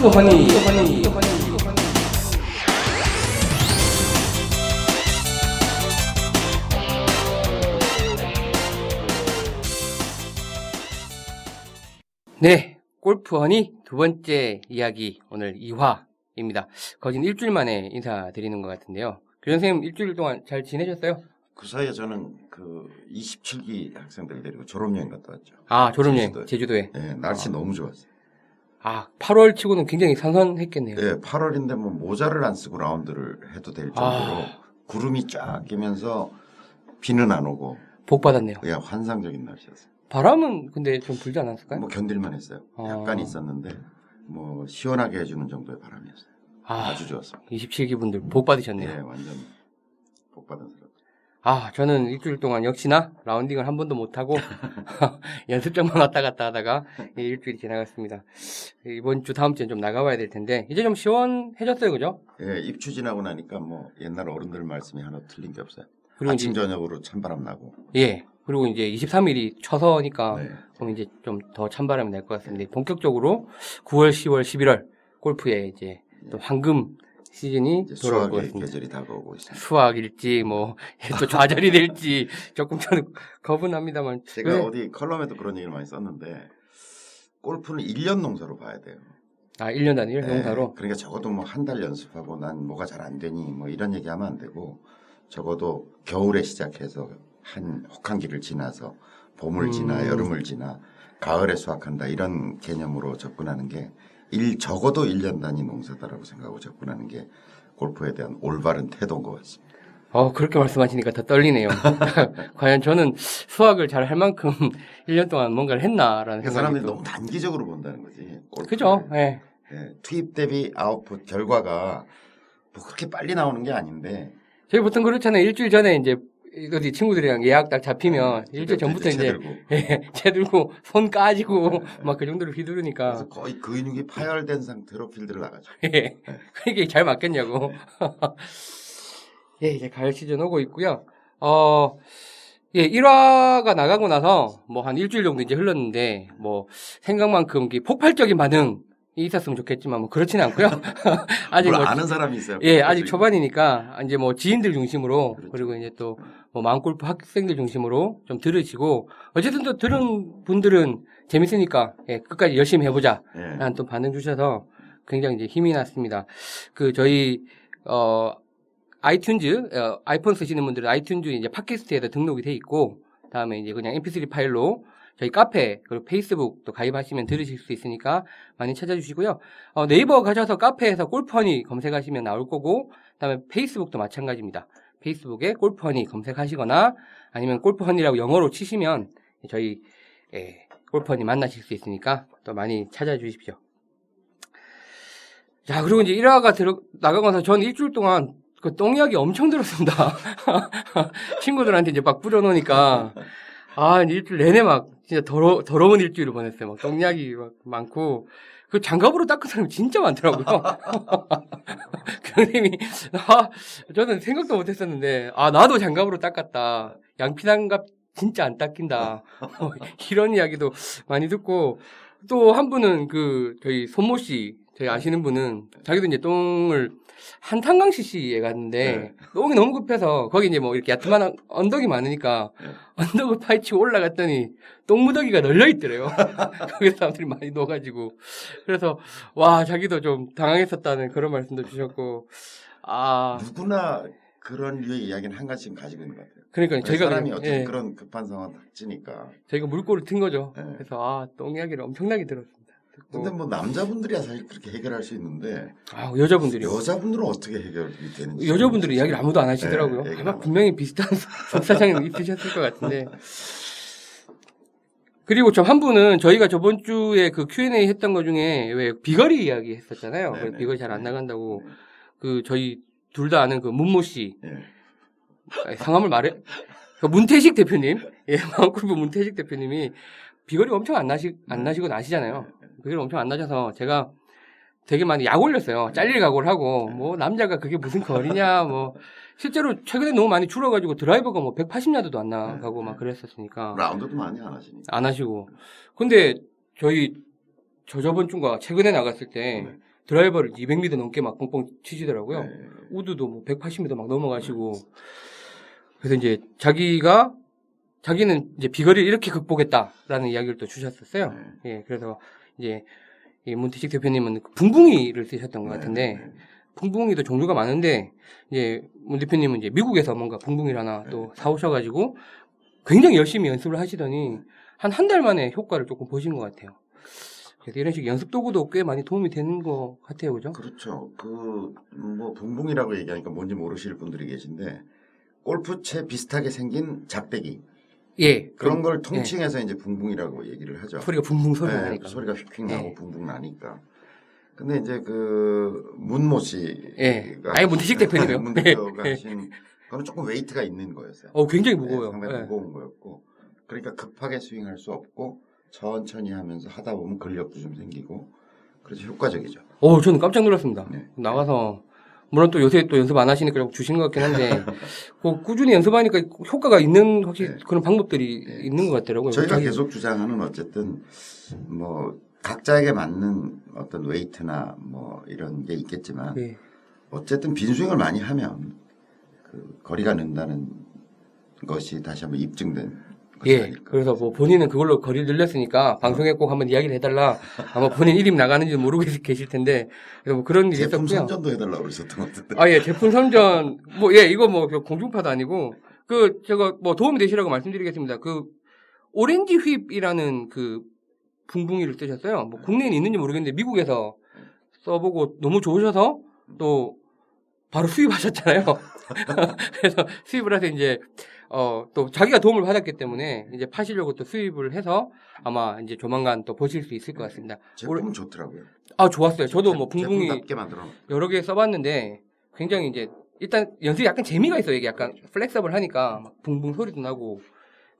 골프 허니. 허니. 네, 골프 허니 두 번째 이야기 오늘 2화입니다. 거진 일주일 만에 인사드리는 것 같은데요. 교장 선생님 일주일 동안 잘 지내셨어요? 그 사이에 저는 그 27기 학생들 데리고 졸업여행 갔다 왔죠. 아 졸업여행 제주도에. 제주도에. 예, 날씨 아. 너무 좋았어요. 아 8월 치고는 굉장히 선선했겠네요. 예, 8월인데 뭐 모자를 안 쓰고 라운드를 해도 될 정도로 아. 구름이 쫙 끼면서 비는 안 오고 복 받았네요. 그냥 환상적인 날씨였어요. 바람은 근데 좀 불지 않았을까요? 뭐 견딜만 했어요. 아. 약간 있었는데 뭐 시원하게 해주는 정도의 바람이었어요. 아, 아주 좋았습니다. 27기 분들 복 받으셨네요. 예, 완전 복 받은 사람. 아, 저는 일주일 동안 역시나 라운딩을 한 번도 못하고 연습장만 왔다 갔다 하다가 이 일주일이 지나갔습니다. 이번 주 다음 주엔 좀 나가봐야 될 텐데 이제 좀 시원해졌어요, 그죠? 예, 입추 지나고 나니까 뭐 옛날 어른들 말씀이 하나 틀린 게 없어요. 그리고 아침 이제 저녁으로 찬바람 나고. 예, 그리고 이제 23일이 처서니까 네. 그럼 이제 좀 더 찬바람이 날 것 같습니다. 본격적으로 9월, 10월, 11월 골프에 이제 또 황금 시즌이 돌아올 것 같습니다. 계절이 다가오고 있습니다. 수학일지 뭐 또 좌절이 될지 조금 저는 겁은 납니다만 제가 왜- 어디 컬럼에도 그런 얘기를 많이 썼는데 골프는 1년 농사로 봐야 돼요. 아 1년 단위를 네, 농사로 그러니까 적어도 뭐 한 달 연습하고 난 뭐가 잘 안 되니 뭐 이런 얘기 하면 안 되고 적어도 겨울에 시작해서 한 혹한기를 지나서 봄을 음. 지나 여름을 지나 가을에 수확한다 이런 개념으로 접근하는 게 일 적어도 1년 단위 농사다라고 생각하고 접근하는 게 골프에 대한 올바른 태도인 것 같습니다. 어 그렇게 말씀하시니까 더 떨리네요. 과연 저는 수학을 잘 할 만큼 1년 동안 뭔가를 했나라는 생각이 사람들이 또 너무 단기적으로 본다는 거지. 골프를. 그죠? 예. 예, 투입 대비 아웃풋 결과가 뭐 그렇게 빨리 나오는 게 아닌데 저희 보통 그렇잖아요. 일주일 전에 이제 어디 친구들이랑 예약 딱 잡히면 일주일 전부터 이제 들고 예, 채 들고 손 까지고 막 그 정도로 휘두르니까 그래서 거의 근육이 파열된 상태로 필드를 나가죠. 예. 그게 잘 맞겠냐고. 예, 이제 가을 시즌 오고 있고요. 어, 예, 1화가 나가고 나서 뭐 한 일주일 정도 이제 흘렀는데 뭐 생각만큼 폭발적인 반응 이 있었으면 좋겠지만 뭐 그렇지는 않고요. 아직 뭘뭐 아는 사람이 있어요. 예, 아직 초반이니까 이제 뭐 지인들 중심으로 그렇죠. 그리고 이제 또 뭐 마음골프 학생들 중심으로 좀 들으시고 어쨌든 또 들은 분들은 재밌으니까 예, 끝까지 열심히 해보자. 예. 라는 또 반응 주셔서 굉장히 이제 힘이 났습니다. 그 저희 어 아이튠즈 어, 아이폰 쓰시는 분들은 아이튠즈 이제 팟캐스트에도 등록이 돼 있고 다음에 이제 그냥 MP3 파일로 저희 카페 그리고 페이스북도 가입하시면 들으실 수 있으니까 많이 찾아주시고요. 어, 네이버 가셔서 카페에서 골퍼니 검색하시면 나올 거고 그다음에 페이스북도 마찬가지입니다. 페이스북에 골퍼니 검색하시거나 아니면 골퍼니라고 영어로 치시면 저희 예, 골퍼니 만나실 수 있으니까 또 많이 찾아주십시오. 자, 그리고 이제 1화가 들어, 나가고 나서 저는 일주일 동안 그 똥 이야기 엄청 들었습니다. 친구들한테 이제 막 뿌려놓으니까, 아, 일주일 내내 막, 진짜 더러, 더러운 일주일을 보냈어요. 막 똥 이야기 막 많고, 그 장갑으로 닦은 사람이 진짜 많더라고요. 교수님이, 아, 저는 생각도 못 했었는데, 아, 나도 장갑으로 닦았다. 양피장갑 진짜 안 닦인다. 뭐 이런 이야기도 많이 듣고, 또 한 분은 그, 저희 손모 씨, 저희 아시는 분은 자기도 이제 똥을 한탄강 CC에 갔는데 네. 똥이 너무 급해서 거기 이제 뭐 이렇게 야트만 언덕이 많으니까 네. 언덕을 파헤치고 올라갔더니 똥무더기가 널려 있더래요. 거기 사람들이 많이 넣어가지고 그래서 와 자기도 좀 당황했었다는 그런 말씀도 주셨고 아 누구나 그런 류의 이야기는 한 가지씩 가지고 있는 것 같아요. 그러니까 저희가 사람이 어쨌든 예, 그런 급한 상황 닥치니까. 저희가 물꼬를 튼 거죠. 네. 그래서 아똥 이야기를 엄청나게 들었습니다. 듣고 근데 뭐 남자분들이야 사실 그렇게 해결할 수 있는데 아 여자분들이 여자분들은 어떻게 해결이 되는지 여자분들은 이야기를 아무도 안 하시더라고요. 네, 아마 안 분명히 비슷한 속사장이 있으셨을 것 같은데. 그리고 저 한 분은 저희가 저번 주에 그 Q&A 했던 것 중에 왜 비거리 이야기 했었잖아요. 네, 왜 네. 비거리 잘 안 나간다고. 그 저희 둘 다 아는 그 문모 씨. 예. 아니, 성함을 말해. 그 문태식 대표님. 예, 마음골프 문태식 대표님이 비거리 엄청 안 나시, 안 나시고 나시잖아요. 비거리 엄청 안 나셔서 제가 되게 많이 약 올렸어요. 잘릴 각오를 하고, 뭐, 남자가 그게 무슨 거리냐, 뭐. 실제로 최근에 너무 많이 줄어가지고 드라이버가 뭐 180야드도 안 나가고 막 그랬었으니까. 라운드도 많이 안 하시니까. 안 하시고. 근데 저희 저 저번 주인가 최근에 나갔을 때 네. 드라이버를 200m 넘게 막 뻥뻥 치시더라고요. 네. 우드도 뭐 180m 막 넘어가시고 그래서 이제 자기가 자기는 이제 비거리를 이렇게 극복했다라는 이야기를 또 주셨었어요. 네. 예, 그래서 이제 이 문태식 대표님은 그 붕붕이를 쓰셨던 것 같은데 네, 네. 붕붕이도 종류가 많은데 이제 문 대표님은 이제 미국에서 뭔가 붕붕이를 하나 네. 또 사오셔가지고 굉장히 열심히 연습을 하시더니 한 한 달 만에 효과를 조금 보신 것 같아요. 그래서 이런 식 연습 도구도 꽤 많이 도움이 되는 것 같아요, 그죠? 그렇죠. 그 뭐 붕붕이라고 얘기하니까 뭔지 모르실 분들이 계신데 골프채 비슷하게 생긴 작대기 예, 그런 걸 통칭해서 이제 붕붕이라고 얘기를 하죠. 소리가 붕붕 소리가 네, 나니까. 그 소리가 휙휙 나고 네. 붕붕 나니까. 근데 이제 그 문모 씨가 예. 아예 문태식 대표님이요. 문 대표가 예. 하신 그거는 조금 weight가 있는 거였어요. 어, 굉장히 네, 무거워요. 상당히 예. 무거운 거였고 그러니까 급하게 스윙할 수 없고 천천히 하면서 하다 보면 근력도 좀 생기고 그래서 효과적이죠. 어, 저는 깜짝 놀랐습니다. 네. 나가서 물론 또 요새 또 연습 안 하시니까 좀 주시는 것 같긴 한데 그 꾸준히 연습하니까 효과가 있는 확실히 네. 그런 방법들이 네. 있는 것 같더라고요. 저희가 계속 주장하는 어쨌든 뭐 각자에게 맞는 어떤 weight나 뭐 이런 게 있겠지만 예. 어쨌든 빈스윙을 많이 하면 그 거리가 는다는 것이 다시 한번 입증된 예. 것이니까. 그래서 뭐 본인은 그걸로 거리를 늘렸으니까 방송에 꼭 한번 이야기를 해달라. 아마 본인 이름 나가는지 모르고 계실 텐데 그래서 뭐 그런 일이 제품 있었고요. 선전도 해달라고 그러셨던 것 같은데. 아, 예, 제품 선전, 뭐, 예, 이거 뭐, 공중파도 아니고, 그, 제가 뭐 도움이 되시라고 말씀드리겠습니다. 그, 오렌지 휩이라는 그, 붕붕이를 쓰셨어요. 뭐, 국내에 있는지 모르겠는데, 미국에서 써보고 너무 좋으셔서, 또, 바로 수입하셨잖아요. 그래서 수입을 해서 이제, 어, 또 자기가 도움을 받았기 때문에, 이제 파시려고 또 수입을 해서, 아마 이제 조만간 또 보실 수 있을 것 같습니다. 제품은 좋더라고요. 아, 좋았어요. 저도 뭐, 붕붕이, 여러 개 써봤는데 굉장히 이제 일단 연습이 약간 재미가 있어요. 이게 약간 flexible 하니까 막 붕붕 소리도 나고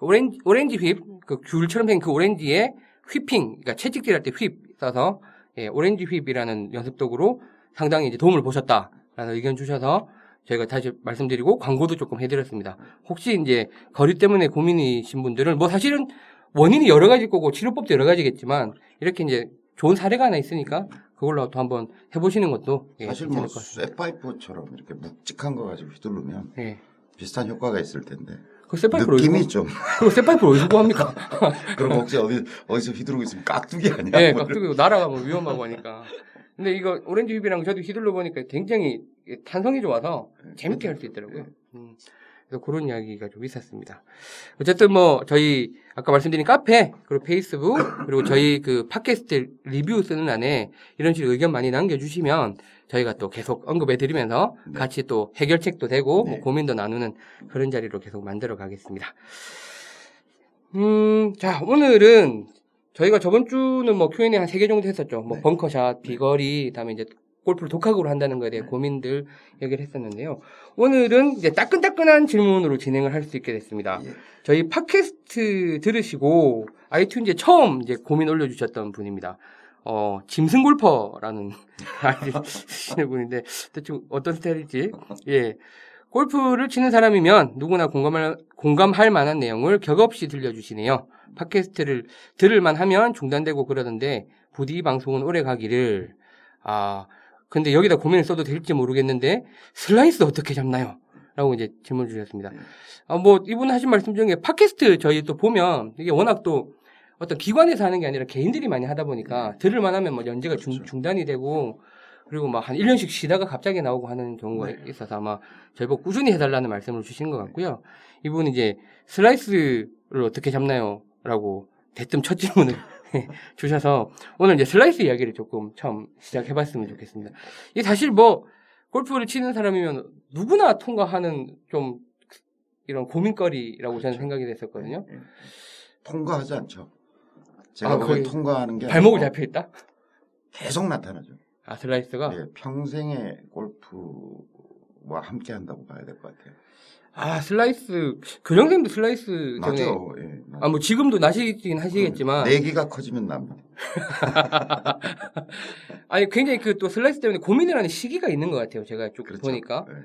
오렌지 Orange Whip, 그 귤처럼 생긴 그 오렌지에 휘핑, 그러니까 채찍질 할 때 휩 써서 예, 오렌지 휩이라는 연습 도구로 상당히 이제 도움을 보셨다라는 의견 주셔서 저희가 다시 말씀드리고 광고도 조금 해드렸습니다. 혹시 이제 거리 때문에 고민이신 분들은 뭐 사실은 원인이 여러 가지일 거고 치료법도 여러 가지겠지만 이렇게 이제 좋은 사례가 하나 있으니까 그걸로 또 한번 해보시는 것도 예, 사실 뭐. 쇠파이프처럼 이렇게 묵직한 거 가지고 휘두르면 예. 비슷한 효과가 있을 텐데 그 쇠파이프로 느낌이 어디서 좀 그 쇠파이프로 어디서 구합니까? 그럼 혹시 어디 어디서 휘두르고 있으면 깍두기 아니야? 예, 뭐 깍두기 날아가면 위험하고 하니까. 근데 이거 오렌지 휘비랑 저도 휘둘러 보니까 굉장히 탄성이 좋아서 재밌게 할 수 있더라고요. 음, 그래서 그런 이야기가 좀 있었습니다. 어쨌든 뭐 저희 아까 말씀드린 카페 그리고 페이스북 그리고 저희 그 팟캐스트 리뷰 쓰는 안에 이런 식으로 의견 많이 남겨주시면 저희가 또 계속 언급해드리면서 네. 같이 또 해결책도 되고 뭐 네. 고민도 나누는 그런 자리로 계속 만들어 가겠습니다. 음, 자 오늘은 저희가 저번 주는 뭐 Q&A 한 세 개 정도 했었죠. 뭐 네. 벙커샷, 비거리, 그다음에 이제 골프를 독학으로 한다는 거에 대해 네. 고민들 얘기를 했었는데요. 오늘은 이제 따끈따끈한 질문으로 진행을 할 수 있게 됐습니다. 예. 저희 팟캐스트 들으시고 아이튠즈에 처음 이제 고민 올려주셨던 분입니다. 어, 짐승 골퍼라는 아이디 쓰시는 분인데 대충 어떤 스타일일지 예. 골프를 치는 사람이면 누구나 공감할, 공감할 만한 내용을 격없이 들려주시네요. 팟캐스트를 들을만 하면 중단되고 그러던데 부디 방송은 오래 가기를 아 근데 여기다 고민을 써도 될지 모르겠는데 슬라이스 어떻게 잡나요? 라고 이제 질문 주셨습니다. 아, 뭐 이분 하신 말씀 중에 팟캐스트 저희 또 보면 이게 워낙 또 어떤 기관에서 하는 게 아니라 개인들이 많이 하다 보니까 들을 만 하면 뭐 연재가 중, 그렇죠. 중 단이 되고 그리고 막 한 1년씩 쉬다가 갑자기 나오고 하는 경우가 네. 있어서 아마 저희 보고 꾸준히 해달라는 말씀을 주신 것 같고요. 이분은 이제 슬라이스를 어떻게 잡나요? 라고 대뜸 첫 질문을 주셔서 오늘 이제 슬라이스 이야기를 조금 처음 시작해봤으면 좋겠습니다. 이게 사실 뭐 골프를 치는 사람이면 누구나 통과하는 좀 이런 고민거리라고 저는 그렇죠. 생각이 됐었거든요. 예. 통과하지 않죠. 제가 아, 거의 통과하는 게 발목을 잡혀 있다? 계속 나타나죠. 아 슬라이스가 예, 평생의 골프와 함께 한다고 봐야 될 것 같아요. 아 슬라이스 교장님도 슬라이스 맞아요. 예, 맞아요. 아뭐 지금도 나시긴 하시겠지만 내기가 커지면 납니다. 아니 굉장히 그 또 슬라이스 때문에 고민을 하는 시기가 있는 것 같아요. 제가 쭉 그렇죠. 보니까 예, 예.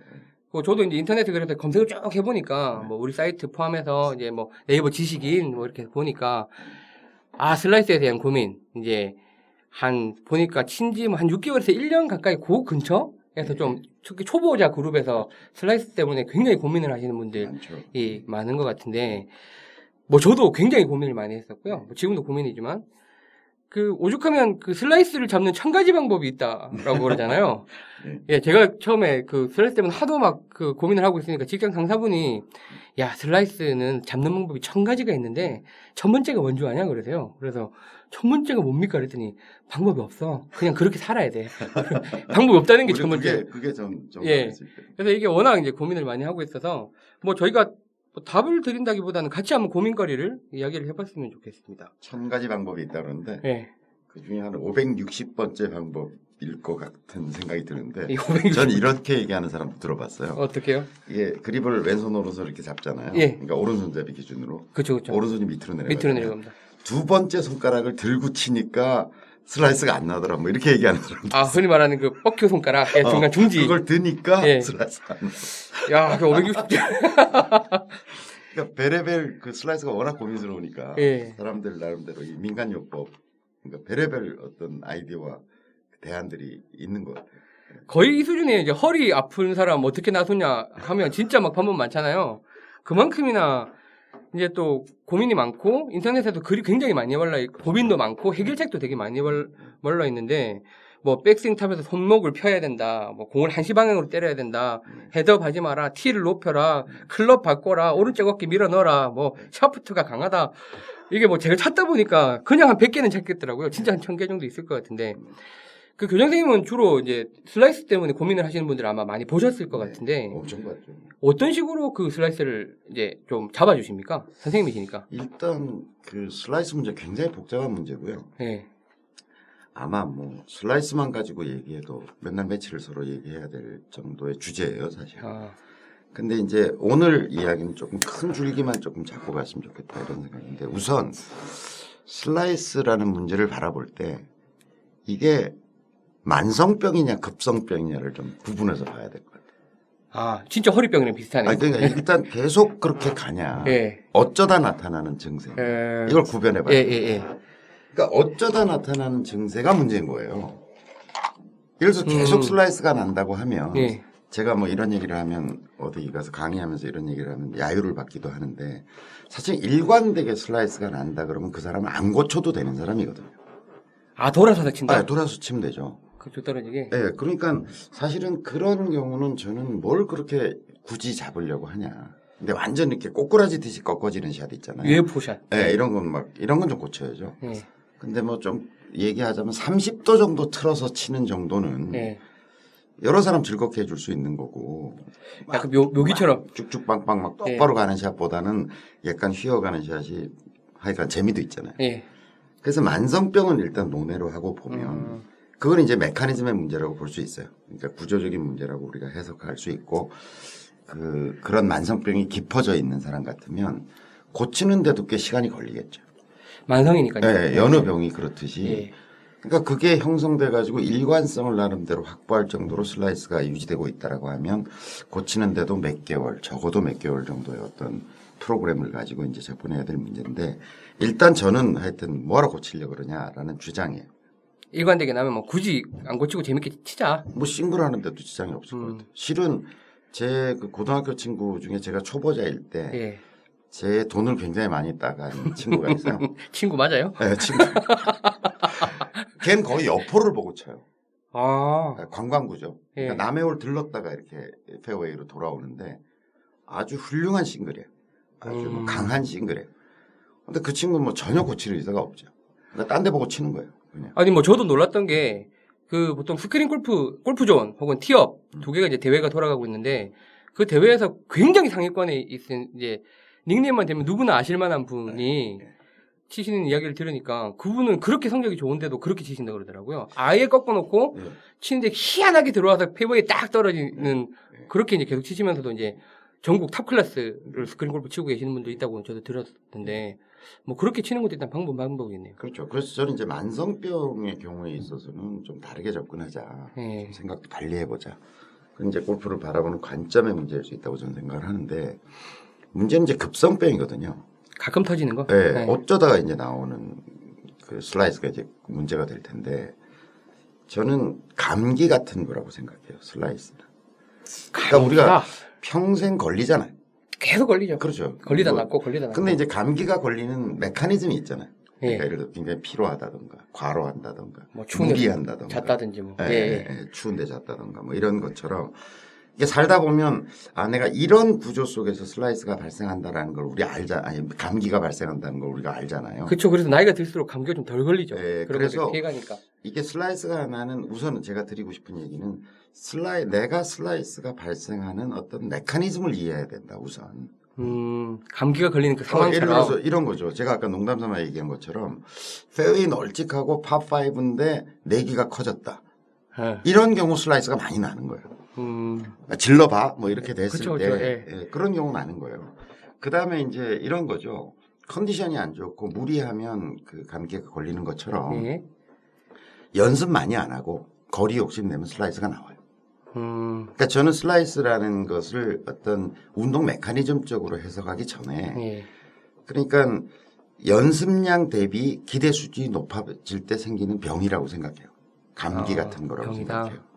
그 저도 이제 인터넷에 그래서 검색을 쭉 해보니까 네. 뭐 우리 사이트 포함해서 이제 뭐 네이버 지식인 뭐 이렇게 보니까 아 슬라이스에 대한 고민 이제 한 보니까 친지 뭐 한 6개월에서 1년 가까이 그 근처 에서 좀 특히 초보자 그룹에서 슬라이스 때문에 굉장히 고민을 하시는 분들이 많죠. 많은 것 같은데 뭐 저도 굉장히 고민을 많이 했었고요. 뭐 지금도 고민이지만 그 오죽하면 그 슬라이스를 잡는 천 가지 방법이 있다라고 그러잖아요. 네. 예, 제가 처음에 그 슬라이스 때문에 하도 막 그 고민을 하고 있으니까 직장 상사분이 야 슬라이스는 잡는 방법이 천 가지가 있는데 첫 번째가 뭔지 아냐 그러세요. 그래서 첫 번째가 뭡니까 그랬더니 방법이 없어. 그냥 그렇게 살아야 돼. 방법이 없다는 게 첫 번째. 그게 그게 좀, 좀 예. 그래서 이게 워낙 이제 고민을 많이 하고 있어서 뭐 저희가 뭐 답을 드린다기보다는 같이 한번 고민거리를 이야기를 해봤으면 좋겠습니다. 천 가지 방법이 있다 그러는데 예. 그 중에 한 560번째 방법일 것 같은 생각이 드는데 이 560. 전 이렇게 얘기하는 사람도 들어봤어요. 어떻게요? 이게 그립을 왼손 오른손 이렇게 잡잖아요. 예. 그러니까 오른손잡이 기준으로 그쵸, 그쵸. 오른손이 밑으로 내려. 밑으로 내려갑니다. 두 번째 손가락을 들고 치니까 슬라이스가 안 나더라. 뭐 이렇게 얘기하는 사람. 아, 흔히 말하는 그 fuck you 손가락, 예, 중간 중지. 그걸 드니까 예. 슬라이스가 안 나. 야, 그 560. 그러니까 별의별 그 슬라이스가 워낙 고민스러우니까 예. 사람들 나름대로 이 민간요법 그러니까 별의별 어떤 아이디어와 대안들이 있는 것 같아요. 거의 이 수준에 이제 허리 아픈 사람 어떻게 나았냐 하면 진짜 막 방법 많잖아요. 그만큼이나 이제 또 고민이 많고 인터넷에도 글이 굉장히 많이 올라 있고 고민도 많고 해결책도 되게 많이 올- 올라 있는데 뭐 백스윙 top에서 손목을 펴야 된다. 뭐 공을 한시 방향으로 때려야 된다. 헤드업 하지 마라. 티를 높여라. 클럽 바꿔라. 오른쪽 어깨 밀어 넣어라. 뭐 샤프트가 강하다. 이게 뭐 제가 찾다 보니까 그냥 한 100개는 찾겠더라고요. 진짜 한 1000개 정도 있을 것 같은데 그 교장 선생님은 주로 이제 슬라이스 때문에 고민을 하시는 분들 아마 많이 보셨을 것 같은데 엄청 봤죠. 어떤 식으로 그 슬라이스를 이제 좀 잡아주십니까? 선생님이시니까. 일단 그 슬라이스 문제 굉장히 복잡한 문제고요. 예. 아마 뭐 슬라이스만 가지고 얘기해도 몇날 며칠을 서로 얘기해야 될 정도의 주제예요, 사실. 아, 근데 이제 오늘 이야기는 조금 큰 줄기만 조금 잡고 갔으면 좋겠다 이런 생각인데 우선 슬라이스라는 문제를 바라볼 때 이게 만성병이냐 급성병이냐를 좀 구분해서 봐야 될 것 같아요. 아, 진짜 허리병이랑 비슷하네요. 아니, 그러니까 일단 계속 그렇게 가냐, 예. 어쩌다 나타나는 증세 예. 이걸 구별해 봐야 예, 돼요. 예, 예. 그러니까 어쩌다 나타나는 증세가 문제인 거예요. 예를 들어서 계속 음. 슬라이스가 난다고 하면 예. 제가 뭐 이런 얘기를 하면 어디 가서 강의하면서 이런 얘기를 하면 야유를 받기도 하는데 사실 일관되게 슬라이스가 난다 그러면 그 사람은 안 고쳐도 되는 사람이거든요. 아, 돌아서서 친다? 아, 돌아서 치면 되죠. 그쪽 떨어지게? 예, 그러니까 사실은 그런 경우는 저는 뭘 그렇게 굳이 잡으려고 하냐. 근데 완전 이렇게 꼬꾸라지듯이 꺾어지는 샷 있잖아요. UFO샷. 예, 이런 건 막 이런 건 좀 고쳐야죠. 예. 근데 뭐 좀 얘기하자면 30도 정도 틀어서 치는 정도는 예. 여러 사람 즐겁게 해줄 수 있는 거고 약간 묘, 묘기처럼. 쭉쭉 빵빵 막 예. 똑바로 가는 샷보다는 약간 휘어가는 샷이 하여간 재미도 있잖아요. 예. 그래서 만성병은 일단 논외로 하고 보면 음. 그건 이제 메커니즘의 문제라고 볼 수 있어요. 그러니까 구조적인 문제라고 우리가 해석할 수 있고 그 그런 만성병이 깊어져 있는 사람 같으면 고치는데도 꽤 시간이 걸리겠죠. 만성이니까요. 네, 여느 병이 그렇듯이 예. 그러니까 그게 형성돼 가지고 일관성을 나름대로 확보할 정도로 슬라이스가 유지되고 있다라고 하면 고치는데도 몇 개월, 적어도 몇 개월 정도의 어떤 프로그램을 가지고 이제 접근해야 될 문제인데 일단 저는 하여튼 뭐하러 고치려 고 그러냐라는 주장이에요. 일관되게 나면 뭐 굳이 안 고치고 재밌게 치자. 뭐 싱글 하는데도 지장이 없을 것 음. 같아요. 실은 제 그 고등학교 친구 중에 제가 초보자일 때제 예. 돈을 굉장히 많이 따간 친구가 있어요. 친구 맞아요? 네, 친구. 걔는 거의 여포를 보고 쳐요. 아. 관광구죠. 예. 그러니까 남해올 들렀다가 이렇게 페어웨이로 돌아오는데 아주 훌륭한 싱글이에요. 아주 뭐 음. 강한 싱글이에요. 근데 그 친구는 뭐 전혀 고칠 의사가 없죠. 그러니까 딴 데 보고 치는 거예요. 그냥. 아니 뭐 저도 놀랐던 게 그 보통 스크린 골프 골프존 혹은 티업 두 개가 이제 대회가 돌아가고 있는데 그 대회에서 굉장히 상위권에 있은 이제 닉네임만 되면 누구나 아실 만한 분이 네. 치시는 이야기를 들으니까 그분은 그렇게 성적이 좋은데도 그렇게 치신다 그러더라고요. 아예 꺾어놓고 네. 치는데 희한하게 들어와서 페어웨이에 딱 떨어지는 네. 그렇게 이제 계속 치시면서도 이제 전국 top class를 스크린 골프 치고 계시는 분도 있다고 저도 들었는데 뭐 그렇게 치는 것도 일단 방법 방법이네요. 그렇죠. 그래서 저는 이제 만성병의 경우에 있어서는 좀 다르게 접근하자. 예. 좀 생각도 달리 해 보자. 그건 이제 골프를 바라보는 관점의 문제일 수 있다고 저는 생각을 하는데 문제는 이제 급성병이거든요. 가끔 터지는 거. 예, 네. 어쩌다가 이제 나오는 그그 슬라이스가 이제 문제가 될 텐데 저는 감기 같은 거라고 생각해요. 슬라이스는. 그러니까 우리가 평생 걸리잖아요. 계속 걸리죠. 그렇죠. 걸리다 뭐, 낫고 걸리다 낫고. 근데 이제 감기가 걸리는 메커니즘이 있잖아요. 예. 그러니까 예 를 들어 굉장히 피로하다던가 과로한다던가 뭐 추운데 무리한다던가 잤다든지 뭐. 예, 예, 예. 예, 예. 추운데 잤다던가 뭐 이런 것처럼 이게 살다 보면 아 내가 이런 구조 속에서 슬라이스가 발생한다라는 걸 우리 알자 아니 감기가 발생한다는 걸 우리가 알잖아요. 그렇죠. 그래서 나이가 들수록 감기가 좀 덜 걸리죠. 예, 그런 그래서 피해가니까. 이게 슬라이스가 나는 우선 제가 드리고 싶은 얘기는 슬라이 내가 슬라이스가 발생하는 어떤 메커니즘을 이해해야 된다 우선. 음, 감기가 걸리는 그 어, 예를. 들어서 이런 거죠. 제가 아까 농담삼아 얘기한 것처럼 페어웨이 널찍하고 파5인데 내기가 커졌다. 예. 이런 경우 슬라이스가 많이 나는 거예요. 음, 아, 질러봐 뭐 이렇게 됐을 그쵸, 때 그쵸, 예. 예, 그런 경우 많은 거예요. 그 다음에 이제 이런 거죠. 컨디션이 안 좋고 무리하면 그 감기가 걸리는 것처럼 예. 연습 많이 안 하고 거리 욕심 내면 슬라이스가 나와요. 음, 그러니까 저는 슬라이스라는 것을 어떤 운동 메커니즘적으로 해석하기 전에 예. 그러니까 연습량 대비 기대 수준이 높아질 때 생기는 병이라고 생각해요. 감기 아, 같은 거라고 병이다. 생각해요.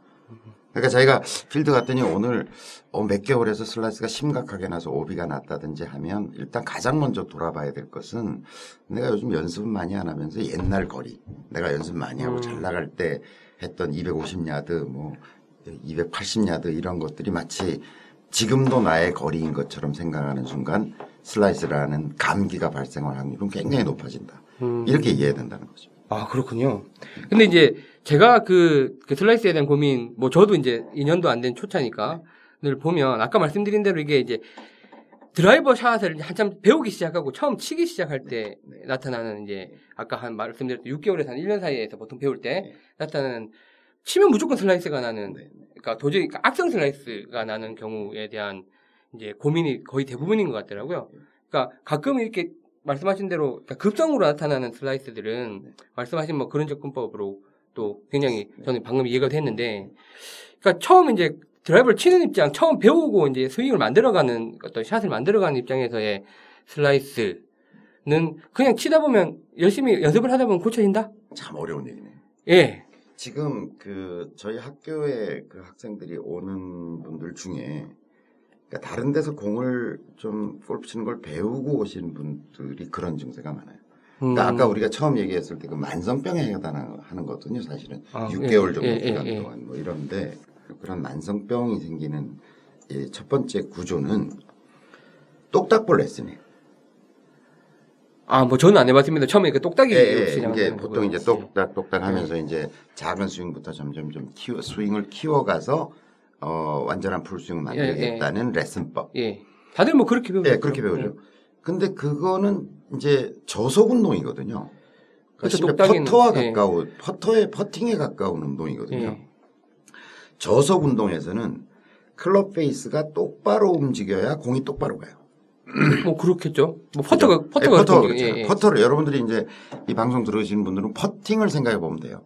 그러니까 자기가 필드 갔더니 오늘 어, 몇 개월에서 슬라이스가 심각하게 나서 오비가 났다든지 하면 일단 가장 먼저 돌아봐야 될 것은 내가 요즘 연습을 많이 안 하면서 옛날 거리 내가 연습 많이 하고 음. 잘 나갈 때 했던 250야드 뭐 280야드 이런 것들이 마치 지금도 나의 거리인 것처럼 생각하는 순간 슬라이스라는 감기가 발생할 확률은 굉장히 높아진다. 음. 이렇게 이해해야 된다는 거죠. 아, 그렇군요. 근데 이제 제가 그, 그 슬라이스에 대한 고민, 뭐 저도 이제 2년도 안 된 초짜니까 늘 보면 아까 말씀드린 대로 이게 이제 드라이버 샷을 한참 배우기 시작하고 처음 치기 시작할 때 나타나는 이제 아까 한 말씀드렸던 6개월에서 한 1년 사이에서 보통 배울 때 네. 나타나는 치면 무조건 슬라이스가 나는 네. 그러니까 도저히 악성 슬라이스가 나는 경우에 대한 이제 고민이 거의 대부분인 것 같더라고요. 그러니까 가끔 이렇게 말씀하신 대로 그러니까 급성으로 나타나는 슬라이스들은 말씀하신 뭐 그런 접근법으로 또 굉장히 저는 방금 이해가 됐는데 그러니까 처음 이제 드라이버를 치는 입장, 처음 배우고 이제 스윙을 만들어가는 어떤 샷을 만들어가는 입장에서의 슬라이스는 그냥 치다 보면 열심히 연습을 하다 보면 고쳐진다? 참 어려운 얘기네요. 예. 지금 그 저희 학교에 그 학생들이 오는 분들 중에 그러니까 다른 데서 공을 좀 골프 치는 걸 배우고 오신 분들이 그런 증세가 많아요. 그러니까 음. 아까 우리가 처음 얘기했을 때 그 만성병에 해당하는 거거든요, 사실은. 아, 6개월 예, 정도 예, 기간 예, 예. 동안 뭐 이런데 그런 만성병이 생기는 이첫 번째 구조는 똑딱볼 레슨이에요. 아, 뭐 저는 안 해봤습니다. 처음에 그 똑딱이 예, 예, 거고요. 보통 이제 똑딱 똑딱 네. 하면서 이제 작은 스윙부터 점점 좀 키워 스윙을 키워가서 어 완전한 풀 스윙을 만들겠다는 레슨법. 예. 다들 뭐 그렇게 배우죠. 예, 그렇게 배우죠. 근데 그거는 이제 저속 운동이거든요. 그렇죠, 그러니까 퍼터와 예. 가까운 퍼터에 퍼팅에 가까운 운동이거든요. 예. 저속 운동에서는 클럽 페이스가 똑바로 움직여야 공이 똑바로 가요. 뭐 그렇겠죠. 뭐 퍼터가 그죠? 퍼터가 예, 퍼터, 그렇죠. 예, 예. 퍼터를 여러분들이 이제 이 방송 들으시는 분들은 퍼팅을 생각해 보면 돼요.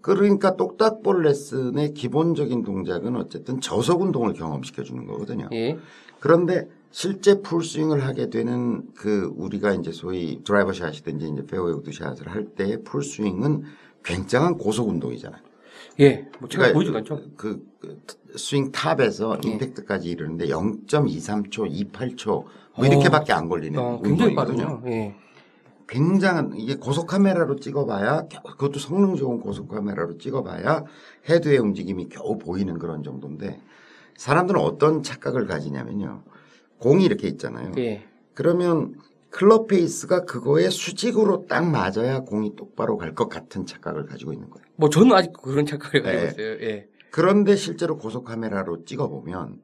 그러니까 똑딱볼 레슨의 기본적인 동작은 어쨌든 저속 운동을 경험시켜 주는 거거든요. 예. 그런데 실제 풀스윙을 하게 되는 그 우리가 이제 소위 드라이버 샷이든지 이제 페어웨이 우드 샷을 할 때의 풀스윙은 굉장한 고속 운동이잖아요. 예. 뭐 제가 그러니까 보이지도 않죠. 그, 그 스윙 탑에서 예. 임팩트까지 이르는데 0.23초, 28초 뭐 이렇게밖에 안 걸리는 어, 굉장히. 빠르죠. 예. 굉장한 이게 고속 카메라로 찍어봐야 그것도 성능 좋은 고속 카메라로 찍어봐야 헤드의 움직임이 겨우 보이는 그런 정도인데 사람들은 어떤 착각을 가지냐면요 공이 이렇게 있잖아요 예. 그러면 클럽 페이스가 그거에 수직으로 딱 맞아야 공이 똑바로 갈 것 같은 착각을 가지고 있는 거예요 뭐 저는 아직 그런 착각을 가지고 예. 있어요. 예. 그런데 실제로 고속 카메라로 찍어 보면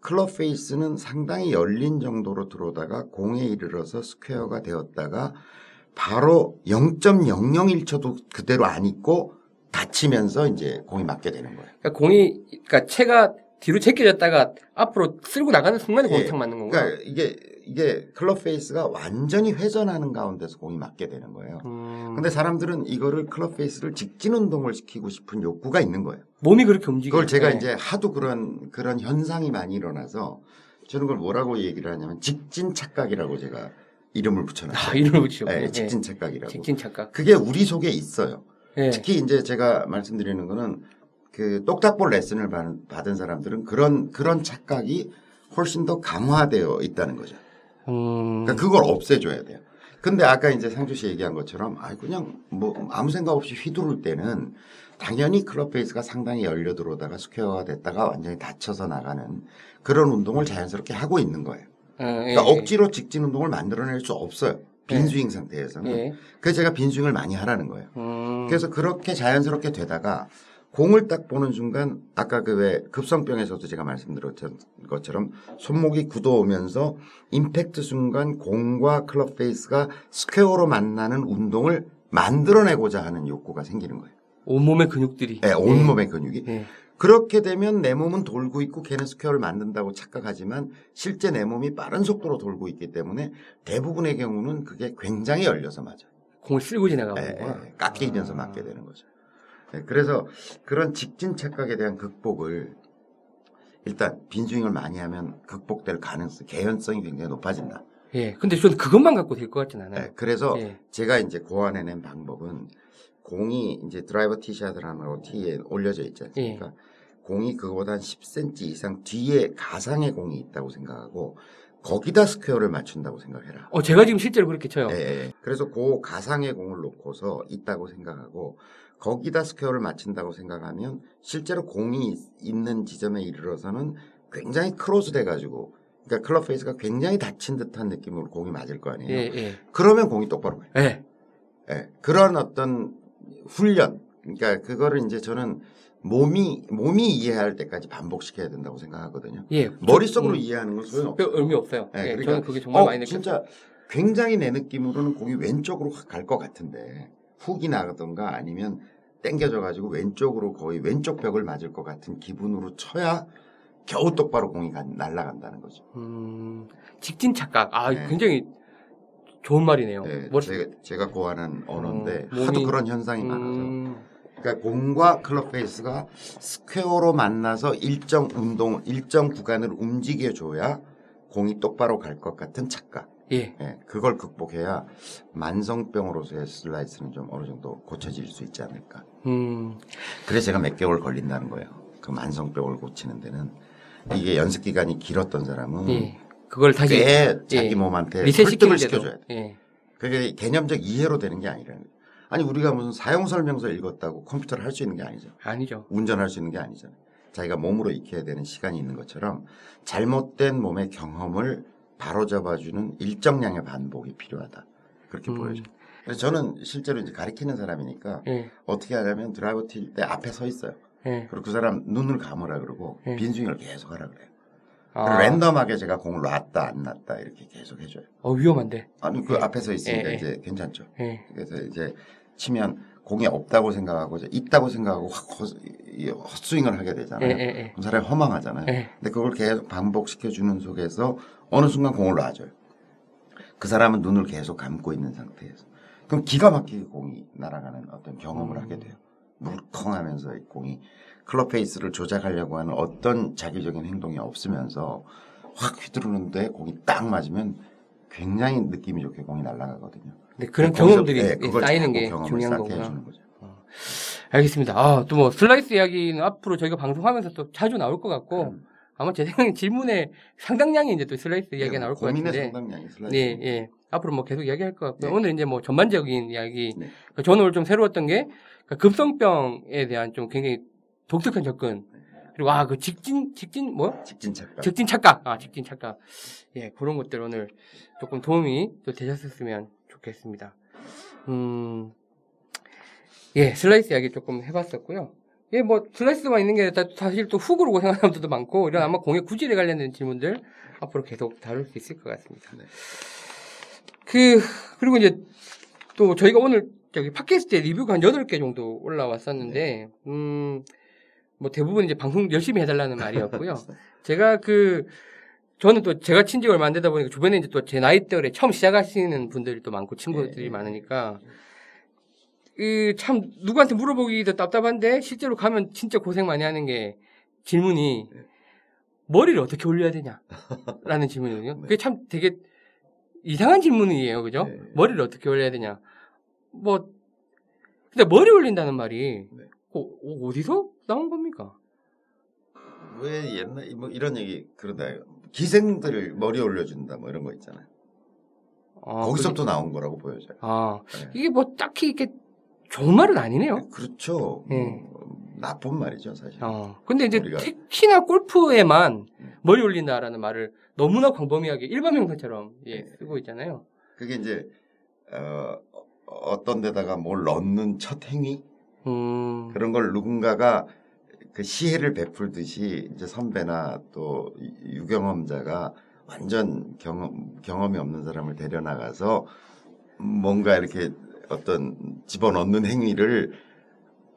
클럽 페이스는 상당히 열린 정도로 들어오다가 공에 이르러서 스퀘어가 되었다가 바로 0.001초도 그대로 안 있고 닫히면서 이제 공이 맞게 되는 거예요. 그러니까 공이 그러니까 채가 뒤로 제껴졌다가 앞으로 쓸고 나가는 순간에 공이 예. 탁 맞는 건가요? 그러니까 이게 이게 클럽 페이스가 완전히 회전하는 가운데서 공이 맞게 되는 거예요. 음, 근데 사람들은 이거를 클럽 페이스를 직진 운동을 시키고 싶은 욕구가 있는 거예요. 몸이 그렇게 움직여요. 그걸 제가 예. 이제 하도 그런 그런 현상이 많이 일어나서 저는 그걸 뭐라고 얘기를 하냐면 직진 착각이라고 제가 이름을 아, 붙여놨어요. 이름을 붙이셨고. 예, 직진 착각이라고. 직진 착각. 그게 우리 속에 있어요. 예. 특히 이제 제가 말씀드리는 거는 그 똑딱볼 레슨을 받은, 사람들은 그런 그런 착각이 훨씬 더 강화되어 있다는 거죠. 음. 그러니까 그걸 없애줘야 돼요. 근데 아까 이제 상주 씨 얘기한 것처럼 아 그냥 뭐 아무 생각 없이 휘두를 때는 당연히 클럽 페이스가 상당히 열려 들어오다가 스퀘어가 됐다가 완전히 닫혀서 나가는 그런 운동을 자연스럽게 하고 있는 거예요. 어, 예, 그러니까 예. 억지로 직진 운동을 만들어낼 수 없어요. 빈스윙 상태에서는. 예. 그래서 제가 빈스윙을 많이 하라는 거예요. 음. 그래서 그렇게 자연스럽게 되다가 공을 딱 보는 순간 아까 그 왜 급성병에서도 제가 말씀드렸던 것처럼 손목이 굳어오면서 임팩트 순간 공과 클럽 페이스가 스퀘어로 만나는 운동을 만들어내고자 하는 욕구가 생기는 거예요. 온몸의 근육들이. 네, 온몸의 근육이. 예. 그렇게 되면 내 몸은 돌고 있고 걔는 스퀘어를 만든다고 착각하지만 실제 내 몸이 빠른 속도로 돌고 있기 때문에 대부분의 경우는 그게 굉장히 열려서 맞아요. 공을 쓸고 지나가고. 예, 예, 깎이면서 맞게 되는 거죠. 예, 그래서 그런 직진 착각에 대한 극복을 일단 빈스윙을 많이 하면 극복될 가능성, 개연성이 굉장히 높아진다. 예. 근데 저는 그것만 갖고 될 것 같진 않아요. 예, 그래서 예. 제가 이제 고안해낸 방법은 공이 이제 드라이버 티샷을 하고 티에 올려져 있지 않습니까? 예. 공이 그거보다 한 10cm 이상 뒤에 가상의 공이 있다고 생각하고 거기다 square를 맞춘다고 생각해라. 어, 제가 지금 실제로 그렇게 쳐요. 예, 예. 그래서 그 가상의 공을 놓고서 있다고 생각하고 거기다 square를 맞춘다고 생각하면 실제로 공이 있- 있는 지점에 이르러서는 굉장히 close 돼가지고 그러니까 클럽 face가 굉장히 닫힌 듯한 느낌으로 공이 맞을 거 아니에요. 예, 예. 그러면 공이 똑바로 가요. 예. 예. 그런 어떤 훈련 그러니까 그거를 이제 저는 몸이 몸이 이해할 때까지 반복시켜야 된다고 생각하거든요. 예. 머릿속으로 음, 이해하는 건 소용없어요. 별 의미 없어요. 예, 예, 그러니까 저는 그게 정말 어, 많이 느꼈어요. 진짜 굉장히 내 느낌으로는 공이 왼쪽으로 갈 것 같은데 훅이 나가던가 아니면 땡겨져 가지고 왼쪽으로 거의 왼쪽 벽을 맞을 것 같은 기분으로 쳐야 겨우 똑바로 공이 가- 날아간다는 거죠. 음, 직진 착각. 아, 네. 굉장히 좋은 말이네요. 네, 머리- 제가, 제가 고안한 언어인데 어, 몸이- 하도 그런 현상이 많아서 음, 그러니까 공과 클럽 face가 square로 만나서 일정 운동 일정 구간을 움직여 줘야 공이 똑바로 갈 것 같은 착각. 예. 예, 그걸 극복해야 만성병으로서의 슬라이스는 좀 어느 정도 고쳐질 수 있지 않을까. 음, 그래서 제가 몇 개월 걸린다는 거예요. 그 만성병을 고치는 데는 이게 연습 기간이 길었던 사람은 예. 그걸 다시 꽤 자기 예. 몸한테 리셋시키는 설득을 시켜줘야 돼. 예. 그게 개념적 이해로 되는 게 아니라는 거예요. 아니 우리가 무슨 사용 설명서 읽었다고 컴퓨터를 할 수 있는 게 아니죠. 아니죠. 운전할 수 있는 게 아니잖아요. 자기가 몸으로 익혀야 되는 시간이 있는 것처럼 잘못된 몸의 경험을 바로잡아주는 일정량의 반복이 필요하다. 그렇게 음. 보여져요. 그래서 저는 실제로 이제 가리키는 사람이니까 예. 어떻게 하냐면 드라이버 튈 때 앞에 서 있어요. 예. 그리고 그 사람 눈을 감으라 그러고 예. 빈스윙을 계속 하라 그래요. 아, 랜덤하게 제가 공을 놨다 안 놨다 이렇게 계속 해줘요. 어, 위험한데. 아니 그 예. 앞에 서 있으니까. 이제 괜찮죠. 예. 그래서 이제 치면 공이 없다고 생각하고 있다고 생각하고 확 헛, 헛스윙을 하게 예, 되잖아요. 그럼 사람이 허망하잖아요. 예. 근데 그걸 계속 반복시켜 주는 속에서 어느 순간 공을 놔줘요. 그 사람은 눈을 계속 감고 있는 상태에서. 그럼 기가 막히게 공이 날아가는 어떤 경험을 음. 하게 돼요. 물컹하면서 이 공이 클럽 face를 조작하려고 하는 어떤 작위적인 행동이 없으면서 확 휘두르는데 공이 딱 맞으면 굉장히 느낌이 좋게 공이 날아가거든요. 네, 그런 거기서, 경험들이 네, 그걸 쌓이는 게 중요한 거구나. 거죠. 알겠습니다. 아, 또 뭐 슬라이스 이야기는 앞으로 저희가 방송하면서 또 자주 나올 것 같고 음. 아마 제 생각엔 질문에 상당량이 이제 또 슬라이스 이야기가 나올 것 고민의 같은데. 상당량이 슬라이스. 네, 예. 앞으로 뭐 계속 이야기할 것 같고요. 네. 오늘 이제 뭐 전반적인 이야기. 네. 그 저는 오늘 좀 새로웠던 게그 급성병에 대한 좀 굉장히 독특한 접근. 그리고 아, 그 직진, 직진, 뭐? 직진 착각. 직진 착각. 아, 직진 착각. 예, 그런 것들 오늘 조금 도움이 또 되셨으면 좋겠습니다. 음, 예, 슬라이스 이야기 조금 해봤었고요. 예, 뭐, 슬라이스만 있는 게 다- 사실 또 훅으로 고생하는 사람들도 많고, 이런 아마 공의 구질에 관련된 질문들 앞으로 계속 다룰 수 있을 것 같습니다. 네. 그, 그리고 이제 또 저희가 오늘 저기 팟캐스트에 리뷰가 한 8개 정도 올라왔었는데, 음, 뭐 대부분 이제 방송 열심히 해달라는 말이었고요. 제가 그, 저는 또 제가 친지 얼마 안 되다 보니까 주변에 이제 또 제 나이대에 처음 시작하시는 분들이 또 많고 친구들이 네. 많으니까, 그, 참, 누구한테 물어보기도 답답한데, 실제로 가면 진짜 고생 많이 하는 게 질문이, 네. 머리를 어떻게 올려야 되냐? 라는 질문이거든요. 네. 그게 참 되게 이상한 질문이에요, 그죠? 네. 머리를 어떻게 올려야 되냐? 뭐, 근데 머리 올린다는 말이 네. 어, 어디서 나온 겁니까? 왜 옛날 뭐 이런 얘기 그러다 기생들 머리 올려준다 뭐 이런 거 있잖아요. 아, 거기서부터 나온 거라고 보여져요. 그- 아, 네. 이게 뭐 딱히 이렇게 좋은 말은 아니네요. 그렇죠. 네. 뭐 나쁜 말이죠 사실. 어, 근데 이제 우리가- 특히나 골프에만 음. 머리 올린다라는 말을 너무나 광범위하게 일반 명사처럼 예, 네. 쓰고 있잖아요. 그게 이제 어, 어떤 데다가 뭘 넣는 첫 행위 음, 그런 걸 누군가가 그 시혜를 베풀듯이 이제 선배나 또 유- 유경험자가 완전 경험 경험이 없는 사람을 데려 나가서 뭔가 이렇게 어떤 집어넣는 행위를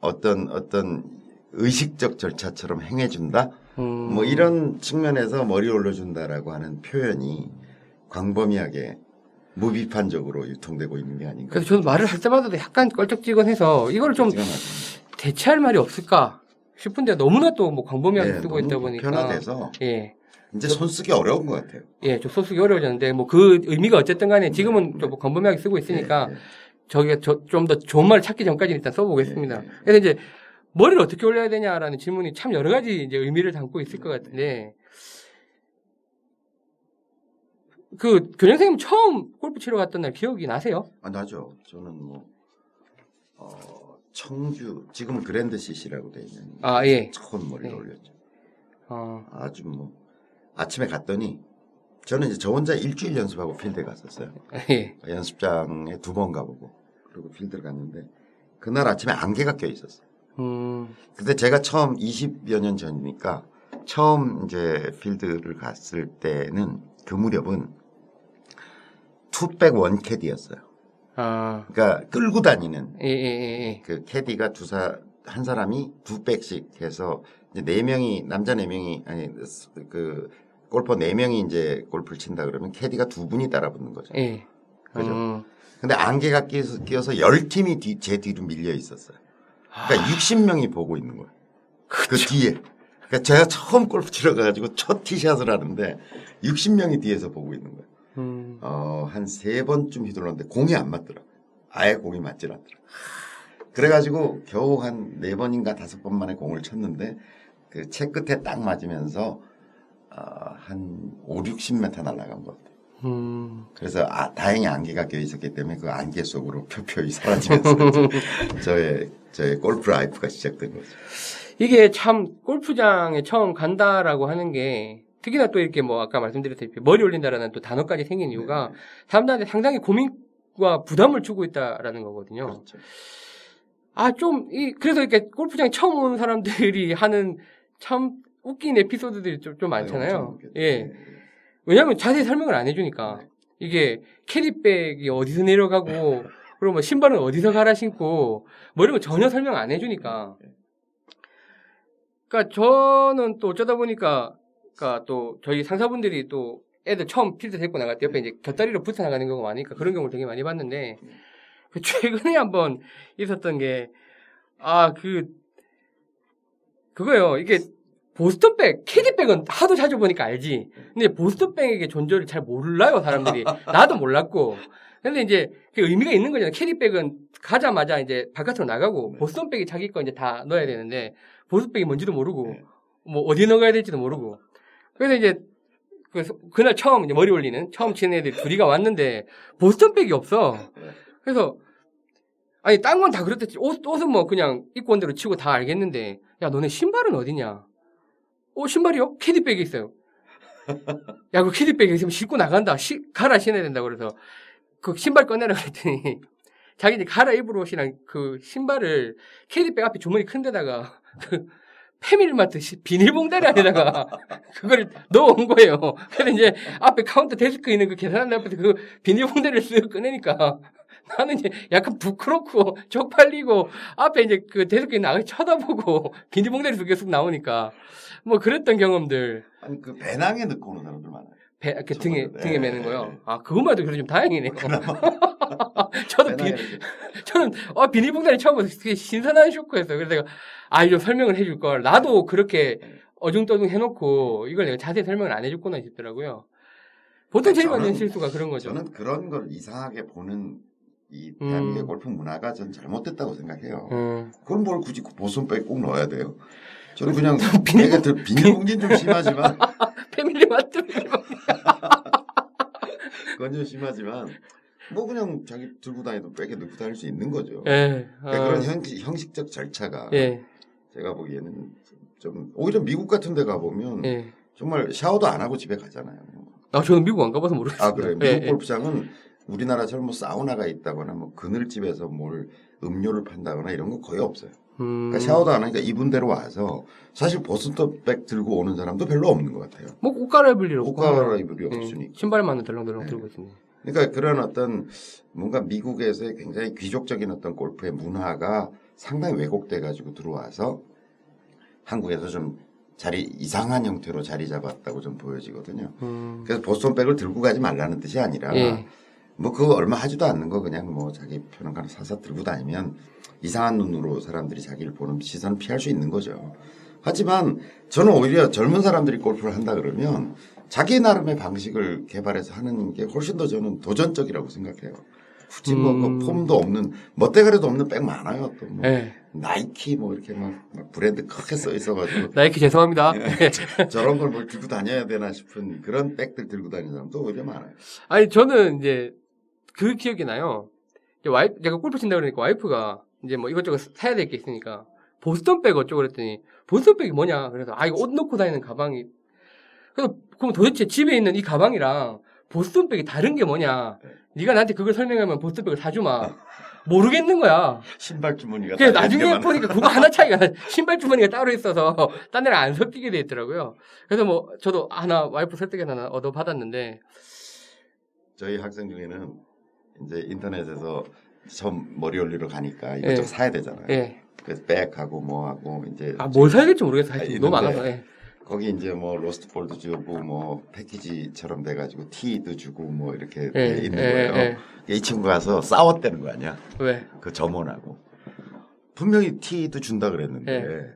어떤 어떤 의식적 절차처럼 행해준다. 음, 뭐 이런 측면에서 머리 올려준다라고 하는 표현이 광범위하게 무비판적으로 유통되고 있는 게 아닌가. 그래서 저는 말을 할 때마다 약간 껄쩍지근해서 이걸 좀. 대체할 말이 없을까 싶은데 너무나 또 뭐 광범위하게 네, 쓰고 있다 보니까 편화돼서 예, 이제 손 쓰기 어려운 것 같아요. 예, 좀 소수기 어려워졌는데 뭐 그 의미가 어쨌든 간에 지금은 좀 광범위하게 쓰고 있으니까 네, 네. 저기가 좀 더 좋은 말을 찾기 전까지 일단 써보겠습니다. 네, 네. 그래서 이제 머리를 어떻게 올려야 되냐라는 질문이 참 여러 가지 이제 의미를 담고 있을 것 같은데 그 교장 선생님 처음 골프 치러 갔던 날 기억이 나세요? 아, 나죠. 저는 뭐, 어, 청주, 지금 그랜드 CC라고 돼 있는. 아 예. 처음 머리를 네. 올렸죠. 어, 아주 뭐, 아침에 갔더니, 저는 이제 저 혼자 일주일 연습하고 필드에 갔었어요. 예. 연습장에 두 번 가보고, 그리고 필드를 갔는데, 그날 아침에 안개가 껴 있었어요. 음, 근데 제가 처음 20여 년 전이니까, 처음 이제 필드를 갔을 때는, 그 무렵은, two bag one 캐디였어요. 아, 그러니까 끌고 다니는 예, 예, 예, 예. 그 캐디가 두 사, 한 사람이 두 백씩 해서 이제 네 명이, 남자 네 명이, 아니, 그, 골퍼 네 명이 이제 골프를 친다 그러면 캐디가 두 분이 따라붙는 거죠. 예. 그죠? 음, 근데 안개가 끼어서, 끼어서 열 팀이 뒤, 제 뒤로 밀려 있었어요. 아. 그러니까 60명이 보고 있는 거예요. 그 뒤에. 그러니까 제가 처음 골프 치러 가가지고 첫 티샷을 하는데 60명이 뒤에서 보고 있는 거예요. 음, 어, 한 세 번쯤 휘둘렀는데 공이 안 맞더라고요. 아예 공이 맞질 않더라고요. 그래가지고 겨우 한 네 번인가 다섯 번 만에 공을 쳤는데 그 채 끝에 딱 맞으면서 어, 한 5, 60m 날아간 것 같아요. 음. 그래서 아, 다행히 안개가 껴 있었기 때문에 그 안개 속으로 표표히 사라지면서 저의 저의 골프 life가 시작된 거죠. 이게 참 골프장에 처음 간다라고 하는 게 특히나 또 이렇게 뭐 아까 말씀드렸다시피 머리 올린다라는 또 단어까지 생긴 이유가 네. 사람들한테 상당히 고민과 부담을 주고 있다라는 거거든요. 그렇죠. 아, 좀, 이, 그래서 이렇게 골프장 처음 오는 사람들이 하는 참 웃긴 에피소드들이 좀, 좀 많잖아요. 엄청 웃겼죠. 예. 네. 왜냐하면 자세히 설명을 안 해주니까. 네. 이게 캐리백이 어디서 내려가고, 그리고 뭐 신발은 어디서 갈아 신고, 뭐 이런 거 전혀 설명 안 해주니까. 네. 그러니까 저는 또 어쩌다 보니까, 그러니까 또 저희 상사분들이 또 애들 처음 필드 데리고 나갈 때 옆에 이제 곁다리로 붙어 나가는 경우가 많으니까 그런 경우를 되게 많이 봤는데, 그 최근에 한번 있었던 게, 아, 그, 그거요. 이게 보스턴백, 캐디백은 하도 자주 보니까 알지. 근데 보스턴백의 존재를 잘 몰라요, 사람들이. 나도 몰랐고. 근데 이제 그 의미가 있는 거잖아요. 캐디백은 가자마자 이제 바깥으로 나가고 네. 보스턴백이 자기 거 이제 다 넣어야 되는데 보스턴백이 뭔지도 모르고 네. 뭐 어디 넣어야 될지도 모르고. 그래서 이제 그 그날 처음 이제 머리 올리는 처음 치는 애들 둘이가 왔는데 보스턴백이 없어. 네. 그래서 아니 딴 건 다 그렇듯이 옷 옷은 뭐 그냥 입고 온 대로 치고 다 알겠는데 야 너네 신발은 어디냐? 어 신발이요? 캐디백에 있어요. 야 그 캐디백에 있으면 신고 나간다. 시, 갈아 신어야 된다 그래서 그 신발 꺼내라 그랬더니 자기 이제 갈아 입을 옷이랑 그 신발을 캐디백 앞에 주머니 큰 데다가 그 맞듯이 비닐봉다리 안에다가 그걸 넣어온 거예요. 그래서 이제 앞에 카운터 데스크 있는 그 계산대 앞에서 그 비닐봉다리를 쓱 꺼내니까 나는 이제 약간 부끄럽고 쪽팔리고 앞에 이제 그 있는 아가씨 쳐다보고 비닐봉다리 속 계속 나오니까 뭐 그랬던 경험들 아니 그 배낭에 넣고 오는 사람들 많아요. 배, 이렇게 등에 저거는, 등에 예, 매는 예, 거요. 예. 아 그것만 해도 그래도 좀 다행이네요. 저도 비, 저는 어, 비닐봉다리 처음 봐서 되게 신선한 쇼크였어요. 그래서 내가 아 이거 설명을 해줄 걸 나도 그렇게 어중떠중 해놓고 이걸 내가 자세히 설명을 안 해줬구나 싶더라고요. 보통 아니, 제일 하는 실수가 그런 거죠. 저는 그런 걸 이상하게 보는 이 음. 대한민국의 골프 문화가 전 잘못됐다고 생각해요. 음. 그럼 뭘 굳이 보손백 꼭 넣어야 돼요? 저는 그냥 비닐, 비닐봉지는 좀 심하지만 패밀리 마트 그건 좀 심하지만 뭐 그냥 자기 들고 다니도 백에 넣고 다닐 수 있는 거죠. 예. 그러니까 아, 그런 형식, 형식적 절차가 예. 제가 보기에는 좀 오히려 미국 같은 데 가보면 예. 정말 샤워도 안 하고 집에 가잖아요. 아 저는 미국 안 가봐서 모르겠어요. 아 그래요? 미국 예, 예. 골프장은 우리나라처럼 뭐 사우나가 있다거나 뭐 그늘집에서 뭘 음료를 판다거나 이런 거 거의 없어요. 음. 그러니까 샤워도 안 하니까 이분대로 와서 사실 보스턴백 들고 오는 사람도 별로 없는 것 같아요. 뭐옷 갈아입을 일 없고 옷 갈아입을 일 예. 없으니까. 신발만 덜렁덜렁 네. 들고 있습니다. 그러니까 그런 어떤 뭔가 미국에서의 굉장히 귀족적인 어떤 골프의 문화가 상당히 왜곡돼 가지고 들어와서 한국에서 좀 자리 이상한 형태로 자리 잡았다고 좀 보여지거든요. 음. 그래서 보스턴백을 들고 가지 말라는 뜻이 아니라 예. 뭐 그거 얼마 하지도 않는 거 그냥 뭐 자기 하나 사서 들고 다니면 이상한 눈으로 사람들이 자기를 보는 시선을 피할 수 있는 거죠. 하지만 저는 오히려 젊은 사람들이 골프를 한다 그러면 자기 나름의 방식을 개발해서 하는 게 훨씬 더 저는 도전적이라고 생각해요. 굳이 뭐 음. 그 폼도 없는 멋대가리도 없는 백 많아요. 또뭐 예. 나이키 뭐 이렇게 막, 막 브랜드 크게 써 있어가지고 나이키 죄송합니다. 예. 저런 걸 뭘 들고 다녀야 되나 싶은 그런 백들 들고 다니는 사람도 오히려 많아요. 아니 저는 이제 그 기억이 나요. 와이프 제가 골프 친다 그러니까 와이프가 이제 뭐 이것저것 사야 될 게 있으니까 보스턴백 어쩌고 그랬더니 보스턴백이 뭐냐 그래서 아 이거 옷 넣고 다니는 가방이 그래서 그럼 도대체 집에 있는 이 가방이랑 보스턴백이 다른 게 뭐냐 네. 네가 나한테 그걸 설명하면 보스턴백을 사주마 모르겠는 거야 신발 주머니가 그래서 다 나중에. 보니까 그거 하나 차이가 나 신발 주머니가 따로 있어서 딴 데랑 안 섞이게 돼 있더라고요 그래서 뭐 저도 하나 와이프 설득에 하나 얻어 받았는데 저희 학생 중에는 이제 인터넷에서 처음 머리 올리러 가니까 예. 이것저것 사야 되잖아요. 예. 그래서 백하고 뭐하고 이제 아, 뭘 사야 될지 모르겠어요. 아, 하여튼 너무. 많아서. 예. 거기 이제 뭐 lost ball도 주고 뭐 패키지처럼 돼가지고 티도 주고 뭐 이렇게 예, 돼 있는 예, 거예요. 예. 이 친구 가서 싸웠다는 거 아니야? 왜? 그 점원하고 분명히 티도 준다 그랬는데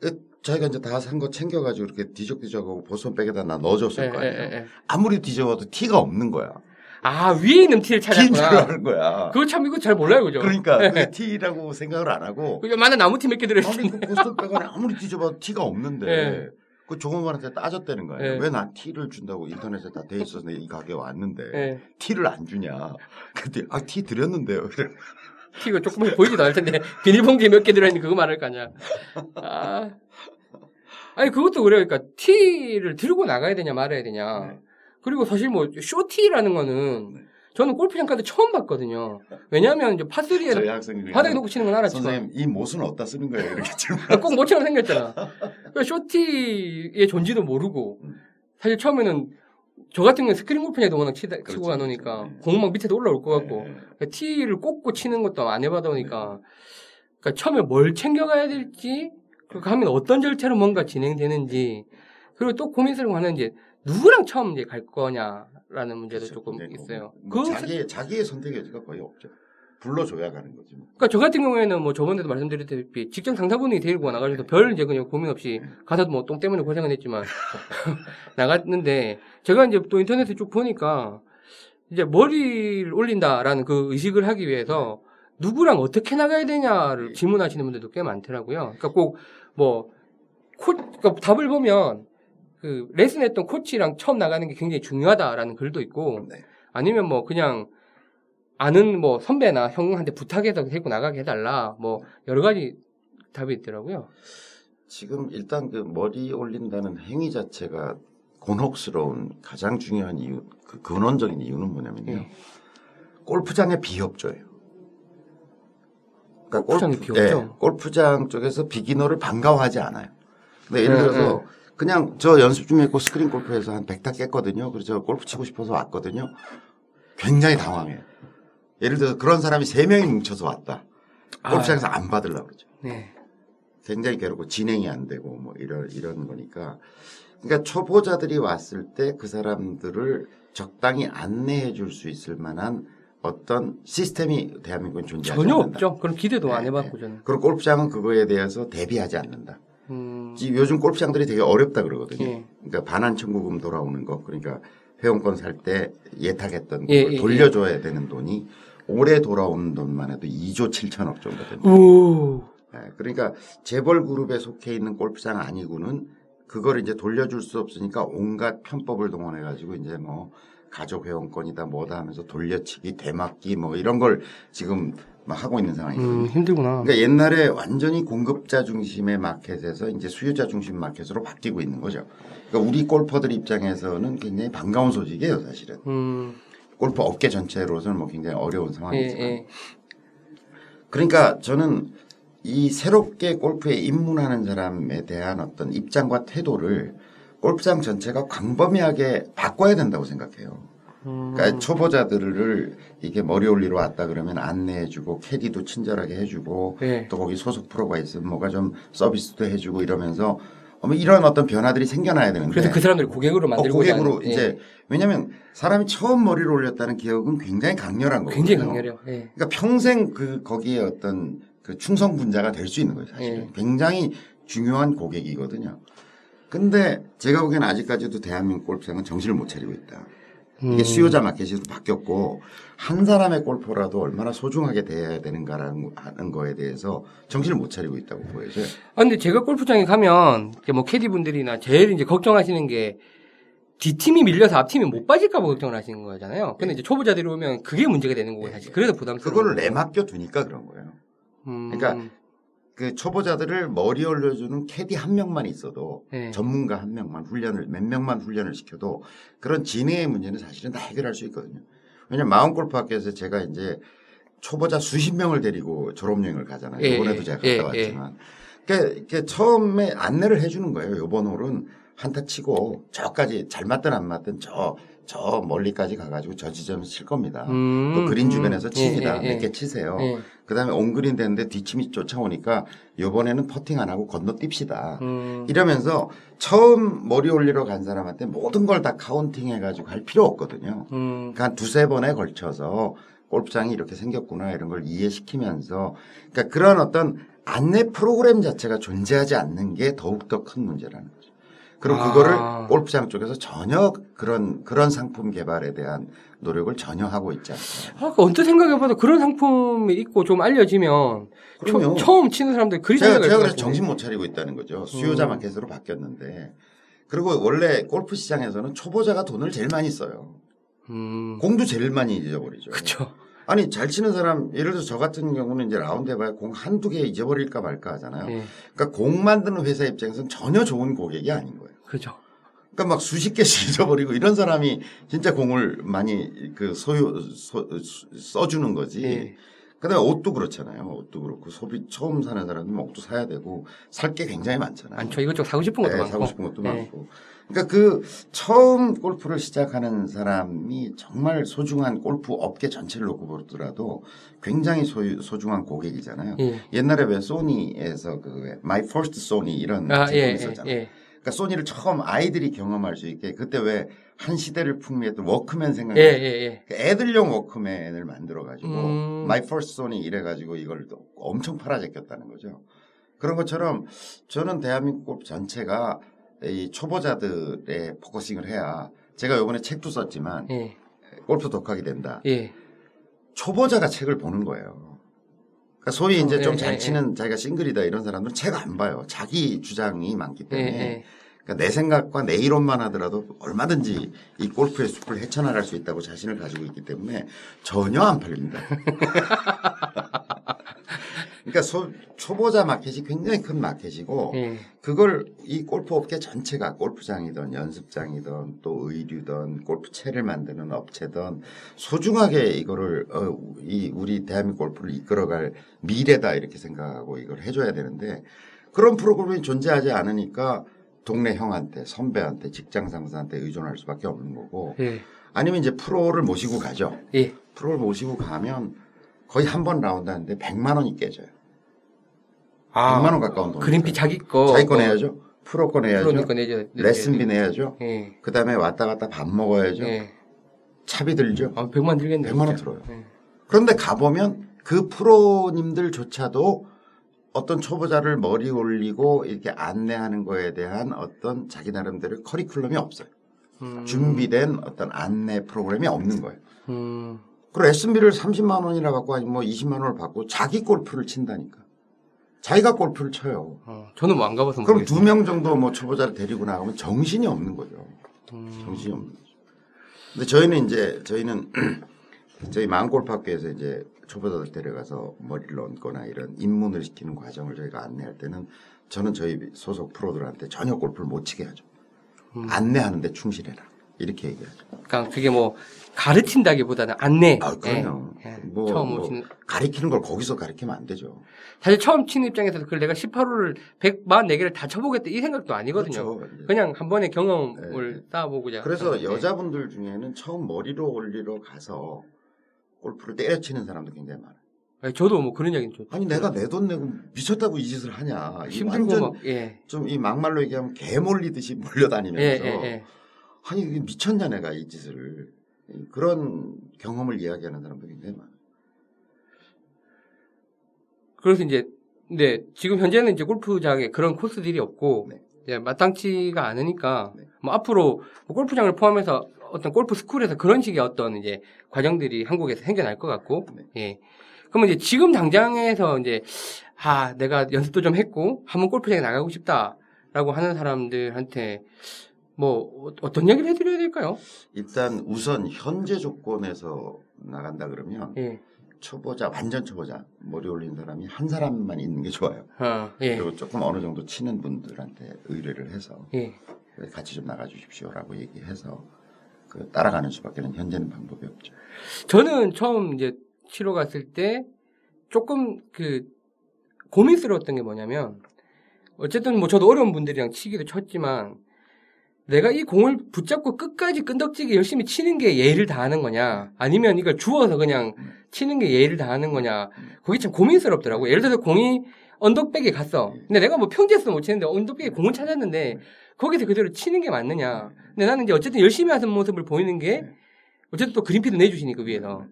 그 자기가 이제 다 산 거 챙겨가지고 이렇게 뒤적뒤적하고 보선백에다 나 넣어줬을 예, 거 예, 아니에요. 예, 예. 아무리 뒤져봐도 티가 없는 거야. 아, 위에 있는 티를 찾았구나. 아는 거야. 그거 참 이거 잘 몰라요, 그죠? 그러니까 예. 그게 티라고 생각을 안 하고 그게 만한 나무 티몇개 아니 들어있는데. 그 보스턴 백 안에 아무리 뒤져봐도 티가 없는데 예. 그 종업원한테 따졌다는 거예요. 예. 왜난 티를 준다고 인터넷에 다 돼 있어서 이 가게 왔는데 예. 티를 안 주냐? 근데 아티 드렸는데요. 티가 조금 보이지도 않을 텐데. 비닐봉지에 몇개 들어있는 그거 말할 거 아니야. 아. 아니, 그것도 그래요. 그러니까 티를 들고 나가야 되냐 말아야 되냐. 네. 그리고 사실 뭐, short tee라는 거는 네. 저는 골프장 가도 처음 봤거든요. 왜냐하면 이제 저희 파3에 학생 중에 바닥에 놓고 치는 건 알았지만. 선생님 이 못은 어디다 쓰는 거예요? 이렇게 질문. 꼭 못처럼 생겼잖아. short tee의 존재도 모르고 음. 사실 처음에는 저 같은 경우는 스크린 골프냐도 워낙 치다, 치고 그렇죠, 가노니까 그렇죠. 네. 공막 밑에도 올라올 것 같고 네. 그러니까 티를 꽂고 치는 것도 안 해봐다 보니까 그러니까 처음에 뭘 챙겨가야 될지 그리고 하면 어떤 절차로 뭔가 진행되는지 그리고 또 고민스러운 거는 이제 누구랑 처음 이제 갈 거냐라는 문제도 그렇죠. 조금 근데 뭐, 있어요. 뭐 그 자기 자기의 선택 여지가 거의 없죠. 불러줘야 가는 거지. 뭐. 그러니까 저 같은 경우에는 뭐 저번에도 말씀드렸다시피 직장 상사분이 데리고 나가셔서 별 이제 그냥 고민 없이 가서 뭐똥 때문에 고생은 했지만 나갔는데 제가 이제 또 인터넷에 쭉 보니까 이제 머리를 올린다라는 그 의식을 하기 위해서 누구랑 어떻게 나가야 되냐를 질문하시는 분들도 꽤 많더라고요. 그러니까 꼭 뭐 코, 그러니까 답을 보면 그 레슨했던 코치랑 처음 나가는 게 굉장히 중요하다라는 글도 있고 네. 아니면 뭐 그냥 아는 뭐 선배나 형한테 부탁해서 데리고 나가게 해달라 뭐 여러 가지 답이 있더라고요. 지금 일단 그 머리 올린다는 행위 자체가 곤혹스러운 가장 중요한 이유, 그 근원적인 이유는 뭐냐면요. 예. 골프장의 비협조예요. 그러니까 골프장의 골프- 비협조? 예, 골프장 쪽에서 비기너를 반가워하지 않아요. 근데 예를 네, 들어서 그냥 저 연습 좀 했고 스크린 골프에서 한 100타 깼거든요. 그래서 골프 치고 싶어서 왔거든요. 굉장히 당황해요. 예를 들어서 그런 사람이 세명이 뭉쳐서 왔다. 골프장에서 안 받으려고 그러죠. 네. 굉장히 괴롭고 진행이 안 되고 뭐 이런 이런 거니까 그러니까 초보자들이 왔을 때 그 사람들을 적당히 안내해 줄 수 있을 만한 어떤 시스템이 대한민국에 존재하지 전혀 않는다. 없죠. 그런 기대도 안 네, 해봤고 네. 저는. 그리고 골프장은 그거에 대해서 대비하지 않는다. 음, 지- 요즘 골프장들이 되게 어렵다 그러거든요. 예. 그러니까 반환 청구금 돌아오는 거, 그러니까 회원권 살 때 예탁했던 예, 걸 예, 돌려줘야 되는 돈이 올해 돌아오는 돈만 해도 2조 7천억 정도 됩니다. 오. 예, 그러니까 재벌 그룹에 속해 있는 골프장 아니고는 그걸 이제 돌려줄 수 없으니까 온갖 편법을 동원해 가지고 이제 뭐 가족 회원권이다 뭐다 하면서 돌려치기 대맞기 뭐 이런 걸 지금 막 하고 있는 상황이거든요. 음, 힘들구나. 그러니까 옛날에 완전히 공급자 중심의 마켓에서 이제 수요자 중심 마켓으로 바뀌고 있는 거죠. 그러니까 우리 골퍼들 입장에서는 굉장히 반가운 소식이에요, 사실은. 음, 골프 업계 전체로서는 뭐 굉장히 어려운 예, 상황이지만. 예. 그러니까 저는 이 새롭게 골프에 입문하는 사람에 대한 어떤 입장과 태도를 골프장 전체가 광범위하게 바꿔야 된다고 생각해요. 음, 그러니까 초보자들을 이게 머리 올리러 왔다 그러면 안내해주고 캐디도 친절하게 해주고 예. 또 거기 소속 프로가 있으면 뭐가 좀 서비스도 해주고 이러면서 뭐 이런 어떤 변화들이 생겨나야 되는데 그래서 그 사람들 고객으로 어, 만들고 고객으로 예. 이제 왜냐하면 사람이 처음 머리를 올렸다는 기억은 굉장히 강렬한 거거든요. 굉장히 강렬해요. 예. 그러니까 평생 그 거기에 어떤 그 충성 분자가 될 수 있는 거예요. 사실은 예. 굉장히 중요한 고객이거든요. 근데 제가 보기에는 아직까지도 대한민국 골프장은 정신을 못 차리고 있다. 음. 이게 수요자 마켓으로 바뀌었고 한 사람의 골퍼라도 얼마나 소중하게 대해야 되는가라는 하는 거에 대해서 정신을 못 차리고 있다고 보여져요. 아, 근데 제가 골프장에 가면, 뭐, 캐디 분들이나 제일 이제 걱정하시는 게, 뒷팀이 밀려서 앞팀이 못 빠질까 봐 걱정을 하시는 거잖아요. 근데 이제 초보자들이 오면 그게 문제가 되는 거고, 사실. 그래서 부담스러워. 그거를 내맡겨 두니까 그런 거예요. 음, 그러니까 그 초보자들을 머리 올려주는 캐디 한 명만 있어도 예. 전문가 한 명만 훈련을 몇 명만 훈련을 시켜도 그런 진행의 문제는 사실은 다 해결할 수 있거든요. 왜냐면 마운 골프 학교에서 제가 이제 초보자 수십 명을 데리고 졸업여행을 가잖아요. 예, 이번에도 예, 제가 예, 갔다 왔지만. 그러니까 처음에 안내를 해주는 거예요. 요번 홀은 한타 치고 저까지 잘 맞든 안 맞든 저, 저 멀리까지 가가지고 저 지점에서 칠 겁니다. 음, 또 그린 음. 주변에서 칩니다. 예, 예, 몇개 치세요. 예. 그 다음에 온그린 됐는데 뒷팀이 쫓아오니까 요번에는 퍼팅 안 하고 건너뜁시다. 음, 이러면서 처음 머리 올리러 간 사람한테 모든 걸 다 counting 해가지고 할 필요 없거든요. 음, 그러니까 한 두세 번에 걸쳐서 골프장이 이렇게 생겼구나 이런 걸 이해시키면서 그러니까 그런 어떤 안내 프로그램 자체가 존재하지 않는 게 더욱더 큰 문제라는 거죠. 그리고 아. 그거를 골프장 쪽에서 전혀 그런 그런 상품 개발에 대한 노력을 전혀 하고 있지 않아요. 아, 그 언뜻 생각해봐도 그런 상품이 있고 좀 알려지면 그럼요. 초, 처음 치는 사람들 그리 제가, 제가 것 그래서. 정신 못 차리고 있다는 거죠. 수요자 음. 마켓으로 바뀌었는데. 그리고 원래 골프 시장에서는 초보자가 돈을 제일 많이 써요. 음, 공도 제일 많이 잊어버리죠. 그쵸. 아니, 잘 치는 사람, 예를 들어서 저 같은 경우는 이제 라운드 해봐야 공 한두 개 잊어버릴까 말까 하잖아요. 예, 그러니까 공 만드는 회사 입장에서는 전혀 좋은 고객이 아닌 거예요. 그죠. 그러니까 막 수십 개씩 잊어버리고 이런 사람이 진짜 공을 많이 그 소유, 소- 써주는 거지. 예. 그다음에 옷도 그렇잖아요. 옷도 그렇고 소비 처음 사는 사람은 옷도 사야 되고 살 게 굉장히 많잖아요. 많죠. 이것저것 사고 싶은 것도 네, 많고. 사고 싶은 것도 예. 많고. 그러니까 그 처음 골프를 시작하는 사람이 정말 소중한 골프 업계 전체를 놓고 보더라도 굉장히 소유, 소중한 고객이잖아요. 예. 옛날에 왜 소니에서 그 My First Sony 이런 아, 제품이 예, 예, 있었잖아요. 예. 그러니까 소니를 처음 아이들이 경험할 수 있게 그때 왜 한 시대를 풍미했던 워크맨 예, 생각나요? 예, 예. 그 애들용 워크맨을 만들어 가지고 음. My First Sony 이래 가지고 이걸 또 엄청 팔아 제꼈다는 거죠. 그런 것처럼 저는 대한민국 전체가 이 초보자들에 focusing을 해야 제가 요번에 책도 썼지만 예. 골프 독학이 된다. 예. 초보자가 책을 보는 거예요. 그러니까 소위 이제 예, 좀 예, 잘 예. 치는 자기가 싱글이다 이런 사람들은 책 안 봐요. 자기 주장이 많기 예, 때문에 예. 그러니까 내 생각과 내 이론만 하더라도 얼마든지 이 골프의 숲을 헤쳐나갈 수 있다고 자신을 가지고 있기 때문에 전혀 안 팔립니다. 그러니까 소- 초보자 마켓이 굉장히 큰 마켓이고 예. 그걸 이 골프 업계 전체가 골프장이든 연습장이든 또 의류든 골프채를 만드는 업체든 소중하게 이거를 어, 이 우리 대한민국 골프를 이끌어갈 미래다 이렇게 생각하고 이걸 해줘야 되는데 그런 프로그램이 존재하지 않으니까 동네 형한테 선배한테 직장 상사한테 의존할 수밖에 없는 거고 예. 아니면 이제 프로를 모시고 가죠. 예. 프로를 모시고 가면 거의 한번 라운드 하는데 100만 원이 깨져요. 100만 원 가까운 돈. 아, 그린피 자기 거. 자기 거 내야죠. 프로 거 내야죠. 프로니까 내죠. 레슨비 내야죠. 예. 그 다음에 왔다 갔다 밥 먹어야죠. 예. 차비 들죠. 아, 100만 들겠네. 100만 원. 들어요. 예. 그런데 가보면 그 프로님들조차도 어떤 초보자를 머리 올리고 이렇게 안내하는 거에 대한 어떤 자기 나름대로 커리큘럼이 없어요. 음. 준비된 어떤 안내 프로그램이 없는 거예요. 음. 그리고 S&B를 30만 원이나 받고 아니면 뭐 20만 원을 받고 자기 골프를 친다니까. 자기가 골프를 쳐요. 어, 저는 뭐 안 가봐서 그럼. 두 명 정도 뭐 초보자를 데리고 나가면 정신이 없는 거죠. 음. 정신이 없는 거죠. 근데 저희는 이제 저희는 저희 마음골프학교에서 이제 초보자들 데려가서 머리를 얹거나 이런 입문을 시키는 과정을 저희가 안내할 때는 저는 저희 소속 프로들한테 전혀 골프를 못 치게 하죠. 음. 안내하는데 충실해라. 이렇게 얘기하죠. 그러니까 그게 뭐 가르친다기보다는 안내. 아, 그럼요. 예, 예. 뭐, 처음 뭐 오시는 가리키는 걸 거기서 가리키면 안 되죠. 사실 처음 치는 입장에서 그걸 내가 18호를 144개를 다 쳐보겠다 이 생각도 아니거든요. 그렇죠. 이제. 그냥 한 번의 경험을 쌓아보고자. 그래서 하는, 예. 여자분들 중에는 처음 머리로 올리러 가서 골프를 때려치는 사람도 굉장히 많아요. 예, 저도 뭐 그런 얘기는 좀 아니 내가 내 돈 내고 미쳤다고 이 짓을 하냐. 이 힘들고 예. 좀이 막말로 얘기하면 개 몰리듯이 예, 몰려다니면서 예, 예. 아니 미쳤냐 내가 이 짓을 그런 경험을 이야기하는 사람도 굉장히 많아요. 그래서 이제 근데 지금 현재는 이제 골프장에 그런 코스들이 없고 네. 이제 마땅치가 않으니까 네. 뭐 앞으로 뭐 골프장을 포함해서 어떤 골프 스쿨에서 그런 식의 어떤 이제 과정들이 한국에서 생겨날 것 같고 네. 예. 그러면 이제 지금 당장에서 이제 아 내가 연습도 좀 했고 한번 골프장에 나가고 싶다라고 하는 사람들한테 뭐 어- 어떤 얘기를 해드려야 될까요? 일단 우선 현재 조건에서 나간다 그러면 예. 초보자 완전 초보자 머리 올린 사람이 한 사람만 있는 게 좋아요. 아, 예. 그리고 조금 어느 정도 치는 분들한테 의뢰를 해서 예. 같이 좀 나가 주십시오라고 얘기해서 그 따라가는 수밖에는 현재는 방법이 없죠. 저는 처음 이제 치러 갔을 때 조금 그 고민스러웠던 게 뭐냐면 어쨌든 뭐 저도 어려운 분들이랑 치기도 쳤지만 내가 이 공을 붙잡고 끝까지 끈덕지게 열심히 치는 게 예의를 다하는 거냐? 아니면 이걸 주워서 그냥 치는 게 예의를 다하는 거냐? 그게 참 고민스럽더라고 예를 들어서 공이 언덕백에 갔어. 근데 내가 뭐 평지에서 못 치는데 언덕백에 공을 찾았는데 거기서 그대로 치는 게 맞느냐? 근데 나는 이제 어쨌든 열심히 하는 모습을 보이는 게 어쨌든 또 그린피도 내주시니까 위에서.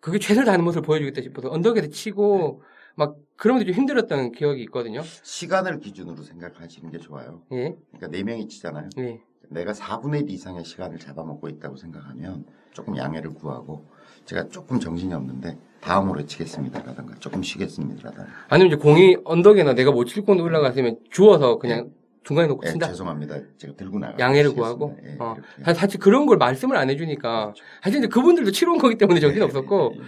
그게 최선을 다하는 모습을 보여주겠다 싶어서 언덕에서 치고 막 그런 것들이 좀 힘들었던 기억이 있거든요. 시간을 기준으로 생각하시는 게 좋아요. 예, 그러니까 네 명이 치잖아요. 예. 내가 4분의 1 이상의 시간을 잡아먹고 있다고 생각하면 조금 양해를 구하고 제가 조금 정신이 없는데 다음으로 치겠습니다라든가 조금 쉬겠습니다라든가 아니면 이제 공이 언덕에나 내가 못칠 곳에 올라갔으면 주워서 그냥 중간에 놓고 예, 친다. 죄송합니다. 제가 들고 나가 양해를 구하고. 예, 어. 사- 사실 그런 걸 말씀을 안 해주니까 사실 이제 그분들도 치러 온 거기 때문에 정신 없었고 예, 예.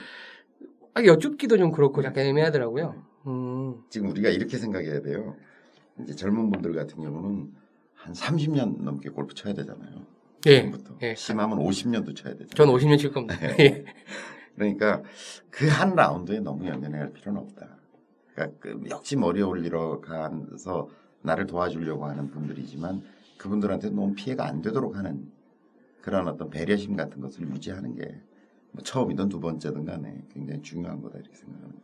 아, 여쭙기도 좀 그렇고 약간 애매하더라고요. 음, 지금 우리가 이렇게 생각해야 돼요. 이제 젊은 분들 같은 경우는 한 30년 넘게 골프 쳐야 되잖아요. 예, 지금부터 예. 심하면 50년도 쳐야 되잖아요. 전 50년 칠 겁니다. 네. 예. 그러니까 그 한 라운드에 너무 연연해 할 필요는 없다. 그러니까 그 역시 머리 올리러 가서 나를 도와주려고 하는 분들이지만 그분들한테 너무 피해가 안 되도록 하는 그런 어떤 배려심 같은 것을 유지하는 게 뭐 처음이든 두 번째든 간에 굉장히 중요한 거다 이렇게 생각합니다.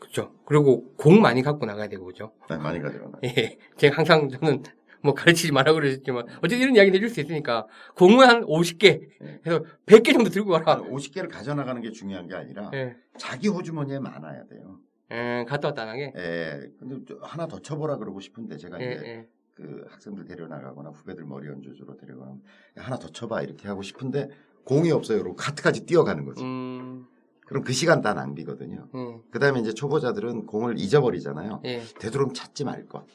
그렇죠. 그리고 공 많이 갖고 나가야 되고 그죠. 네, 많이 가져가나. 예. 제가 항상 저는 뭐 가르치지 말라고 그러셨지만 어쨌든 이런 이야기는 해줄 수 있으니까 공은 한 50개 네. 해서 100개 정도 들고 가라. 50개를 가져나가는 게 중요한 게 아니라 예. 자기 호주머니에 많아야 돼요. 예, 갔다 왔다 안 하게. 예, 근데 좀 하나 더 쳐보라 그러고 싶은데 제가 예, 이제 예. 그 학생들 데려나가거나 후배들 머리 데려가면 야, 하나 더 쳐봐 이렇게 하고 싶은데 공이 없어요. 그리고 카트까지 뛰어가는 거지. 음, 그럼 그 시간 다 낭비거든요. 음, 그 다음에 이제 초보자들은 공을 잊어버리잖아요. 예. 되도록 찾지 말 것.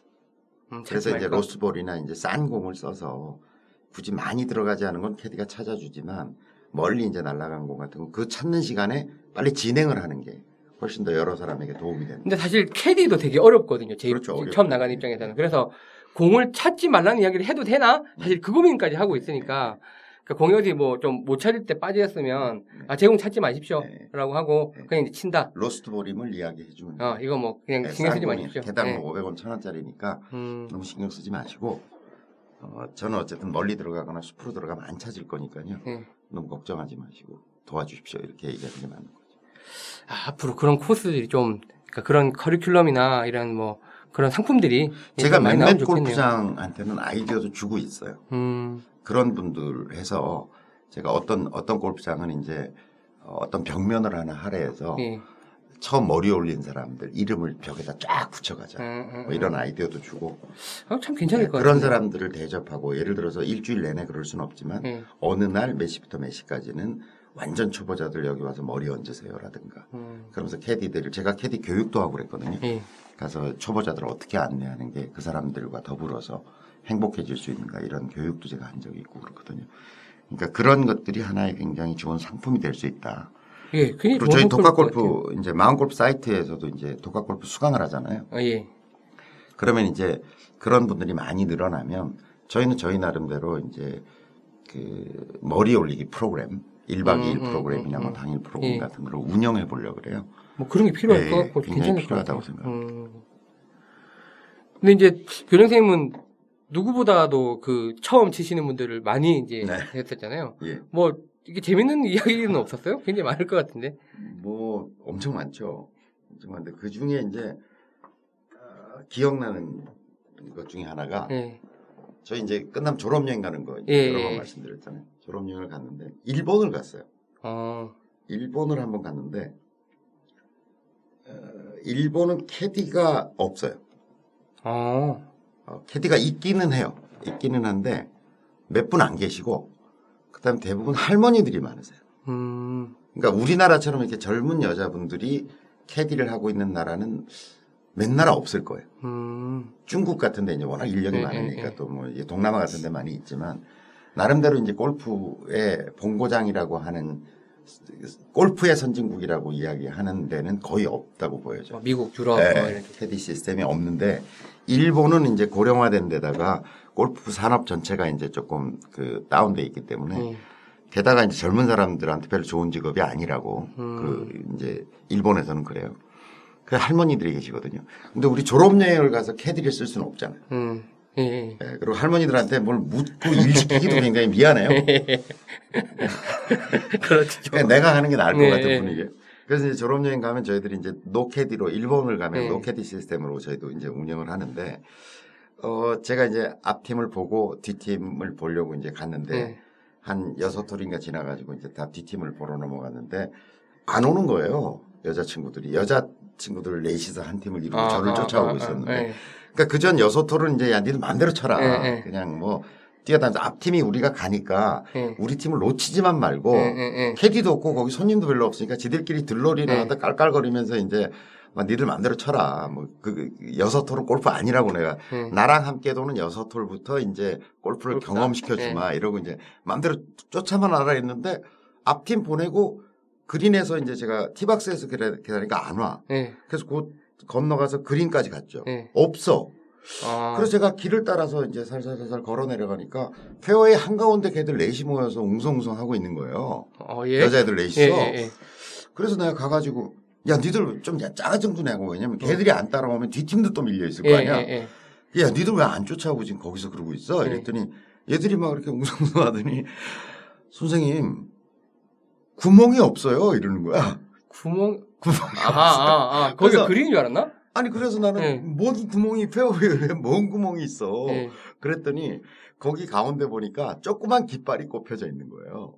음, 그래서 찾지 이제. 로스볼이나 이제 싼 공을 써서 굳이 많이 들어가지 않은 건 캐디가 찾아주지만 멀리 이제 날아간 공 같은 거 그 찾는 시간에 빨리 진행을 하는 게 훨씬 더 여러 사람에게 도움이 됩니다. 근데 사실 캐디도 되게 어렵거든요. 제 그렇죠. 처음 나가는 입장에서는. 그래서 공을 찾지 말라는 이야기를 해도 되나? 사실 그 고민까지 하고 있으니까. 그러니까 공이 어디 뭐좀 못 찾을 때 빠졌으면 아, 제공 찾지 마십시오. 네. 라고 하고 네. 그냥 이제 친다. 로스트볼임을 이야기해 주면 어, 이거 뭐 그냥 신경 쓰지 마십시오. 개당 예. 뭐 500원, 1000원짜리니까 음, 너무 신경 쓰지 마시고 어, 저는 어쨌든 멀리 들어가거나 숲으로 들어가면 안 찾을 거니까요. 예. 너무 걱정하지 마시고 도와주십시오. 이렇게 얘기하는 게 맞는 거죠. 아, 앞으로 그런 코스들이 좀, 그러니까 그런 커리큘럼이나 이런 뭐 그런 상품들이 제가 몇몇. 골프장한테는 아이디어도 주고 있어요. 음, 그런 분들 해서 제가 어떤 어떤 골프장은 이제 어, 어떤 벽면을 하나 할애해서 예. 처음 머리 올린 사람들 이름을 벽에다 쫙 붙여가자. 음, 음, 뭐 이런 아이디어도 주고 아, 참 괜찮을 것 같아요. 그런 사람들을 대접하고 예를 들어서 일주일 내내 그럴 수는 없지만 예. 어느 날 몇 시부터 몇 시까지는 완전 초보자들 여기 와서 머리 얹으세요라든가 음, 그러면서 캐디들을 제가 캐디 교육도 하고 그랬거든요. 예. 가서 초보자들을 어떻게 안내하는 게 그 사람들과 더불어서 행복해질 수 있는가 이런 교육도 제가 한 적이 있고 그렇거든요. 그러니까 그런 것들이 하나의 굉장히 좋은 상품이 될 수 있다. 예, 그리고 저희. 독학골프 이제 마음골프 사이트에서도 이제 독학골프 수강을 하잖아요. 아, 예. 그러면 이제 그런 분들이 많이 늘어나면 저희는 저희 나름대로 이제 그 머리 올리기 프로그램 1박 음, 2일 음, 프로그램이나 음, 뭐 음. 당일 프로그램 예. 같은 걸 운영해 보려고 그래요. 뭐 그런 게 필요할 네, 것 같고 굉장히 괜찮을 것 필요하다고. 생각합니다. 음. 근데 이제 교장 선생님은 누구보다도 그 처음 치시는 분들을 많이 이제 네. 했었잖아요. 예. 뭐 이게 재밌는 이야기는 없었어요? 굉장히 많을 것 같은데. 뭐 엄청 많죠. 엄청 많은데 그 중에 이제 어, 기억나는 것 중에 하나가 예. 저희 이제 끝나면 졸업 여행 가는 거 예, 여러 번 예. 말씀드렸잖아요. 졸업 여행을 갔는데 일본을 갔어요. 어. 일본을 한번 갔는데 어, 일본은 캐디가 없어요. 어. 어, 캐디가 있기는 해요. 있기는 한데 몇 분 안 계시고 그다음 에 대부분 할머니들이 많으세요. 음. 그러니까 우리나라처럼 이렇게 젊은 여자분들이 캐디를 하고 있는 나라는 몇 나라 없을 거예요. 음. 중국 같은 데 이제 워낙 인력이 예, 많으니까 예, 예. 또뭐 동남아 같은 데 많이 있지만 나름대로 이제 골프의 본고장이라고 하는 골프의 선진국이라고 이야기하는 데는 거의 없다고 보여져요. 뭐 미국, 유럽 네, 뭐 이렇게. 캐디 시스템이 없는데 일본은 이제 고령화된 데다가 골프 산업 전체가 이제 조금 그 다운돼 있기 때문에 예. 게다가 이제 젊은 사람들한테 별로 좋은 직업이 아니라고 음. 그 이제 일본에서는 그래요. 그 할머니들이 계시거든요. 근데 우리 졸업 여행을 가서 캐디를 쓸 수는 없잖아요. 음. 예, 예. 예, 그리고 할머니들한테 뭘 묻고 일 시키기도 굉장히 미안해요. 그렇죠. 그냥 내가 하는 게 나을 것 네, 같은 네. 분위기. 그래서 이제 졸업여행 가면 저희들이 이제 노캐디로 일본을 가면 네. 노캐디 시스템으로 저희도 이제 운영을 하는데 어 제가 이제 앞팀을 보고 뒷팀을 보려고 이제 갔는데 네. 한 여섯 톨인가 지나가지고 이제 다 뒷팀을 보러 넘어갔는데 안 오는 거예요. 여자친구들이 여자 친구들 넷이서 한 팀을 이루고 저를 쫓아오고 있었는데 예. 그러니까 그전 여섯 톨은 이제 야 니들 마음대로 쳐라. 예, 예. 그냥 뭐 뛰어다니면서 앞팀이 우리가 가니까 예. 우리 팀을 놓치지만 말고. 캐디도 없고 거기 손님도 별로 없으니까 지들끼리 네. 하다 깔깔거리면서 이제 막 니들 마음대로 쳐라. 뭐 그 여섯 톨은 골프 아니라고 내가 예. 나랑 함께 도는 여섯 톨부터 이제 골프를 골프다. 경험시켜 주마 이러고 이제 마음대로 쫓아만 알아 했는데 앞팀 보내고 그린에서 이제 제가 티박스에서 기다- 기다리니까 안 와. 예. 그래서 곧 건너가서 그린까지 갔죠. 예. 없어. 아. 그래서 제가 길을 따라서 이제 살살살살 걸어 내려가니까 페어웨이 한가운데 걔들 넷이 모여서 웅성웅성 하고 있는 거예요. 어, 예. 여자애들 넷이서. 예, 예, 예. 그래서 내가 가가지고 야 니들 좀 짜증 좀 내고 왜냐면 걔들이 안 따라오면 뒷팀도 또 밀려 있을 거 예, 아니야. 야 니들 왜 안 쫓아오고 지금 거기서 그러고 있어? 네. 이랬더니 얘들이 막 이렇게 웅성웅성 하더니 선생님 구멍이 없어요 이러는 거야. 구멍. 구멍이 아, 없어. 아, 아. 거기가 그린인 줄 알았나? 아니 그래서 나는 네. 뭔 구멍이 페어웨이에 뭔 구멍이 있어. 예. 그랬더니 거기 가운데 보니까 조그만 깃발이 꼽혀져 있는 거예요.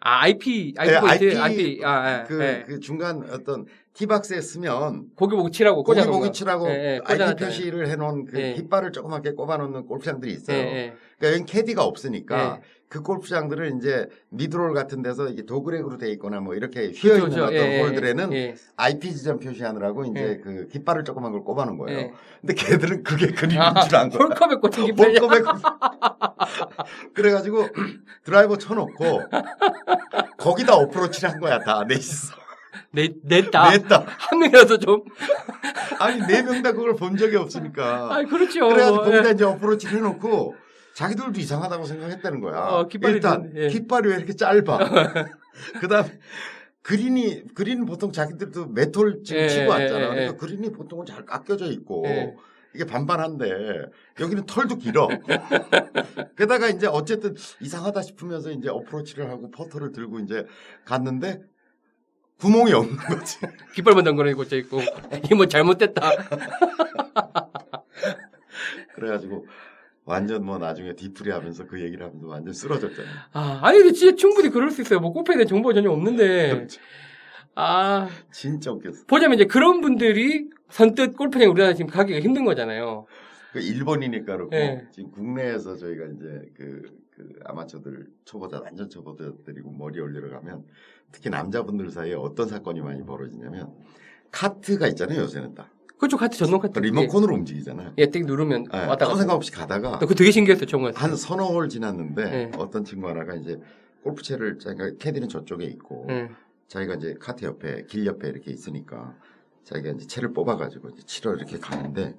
아, IP, IP 예, 포인트, IP, IP, 아, 예, 그, 예. 그 중간 어떤 티박스에 쓰면 고기 보고 칠하고 고기 보기 거. 칠하고 예, 예, IP. 표시를 해놓은 그 예. 깃발을 조그맣게 꼽아놓는 골프장들이 예, 있어요. 예. 그러니까 여기 캐디가 없으니까 예. 그 골프장들을 이제 미드롤 같은 데서 이게 도그렉으로 돼 있거나 뭐 이렇게 휘어 있는 그렇죠. 어떤 예, 예, 홀들에는 예. IP 지점 표시하느라고 이제 예. 그 깃발을 조그만 걸 꼽아놓은 거예요. 예. 근데 걔들은 그게 그림인 아, 줄안 거야. 홀컵에 꽂힌 깃발이야. 볼컵에 그래가지고 드라이버 쳐놓고 거기다 어프로치를 한 거야 다 넷이서 내, 냈다. 냈다 한 명이라도 좀. 아니 네 명 다 그걸 본 적이 없으니까 아, 그렇죠. 그래가지고 뭐, 거기다 예. 이제 어프로치를 해놓고 자기들도 이상하다고 생각했다는 거야 어, 깃발이 일단 좀, 예. 깃발이 왜 이렇게 짧아 그다음에 그린이 그린은 보통 자기들도 메톨 지금 예, 치고 예, 왔잖아 예, 그러니까 예. 그린이 보통은 잘 깎여져 있고 예. 이게 반반한데 여기는 털도 길어. 게다가 이제 어쨌든 이상하다 싶으면서 이제 어프로치를 하고 퍼터를 들고 이제 갔는데 구멍이 없는 거지. 깃발만 담그는 꽂혀 있고. 이게 뭐 잘못됐다. 그래가지고 완전 뭐 나중에 뒤풀이 하면서 그 얘기를 하면서 완전 쓰러졌잖아. 아, 아니, 근데 진짜 충분히 그럴 수 있어요. 뭐, 골프에 대한 정보가 전혀 없는데. 아, 진짜 웃겼어. 보자면 이제 그런 분들이 선뜻 골프장 우리나라 지금 가기가 힘든 거잖아요. 그 일본이니까 그렇고 네. 지금 국내에서 저희가 이제 그, 그 아마추어들 초보자 완전 초보자들이고 머리 올리러 가면 특히 남자분들 사이에 어떤 사건이 많이 벌어지냐면 카트가 있잖아요 요새는 다 그쪽 카트 전동 카트. 리모컨으로 움직이잖아요. 예, 띵 누르면 네, 왔다 아무 갔다. 생각 없이 가다가 그거 되게 신기했어요, 때. 한 서너 홀 지났는데 네. 어떤 친구 하나가 이제 골프채를 자기가 캐디는 저쪽에 있고 예. 자기가 이제 카트 옆에 길 옆에 이렇게 있으니까 자기가 이제 채를 뽑아가지고 이제 치러 이렇게 가는데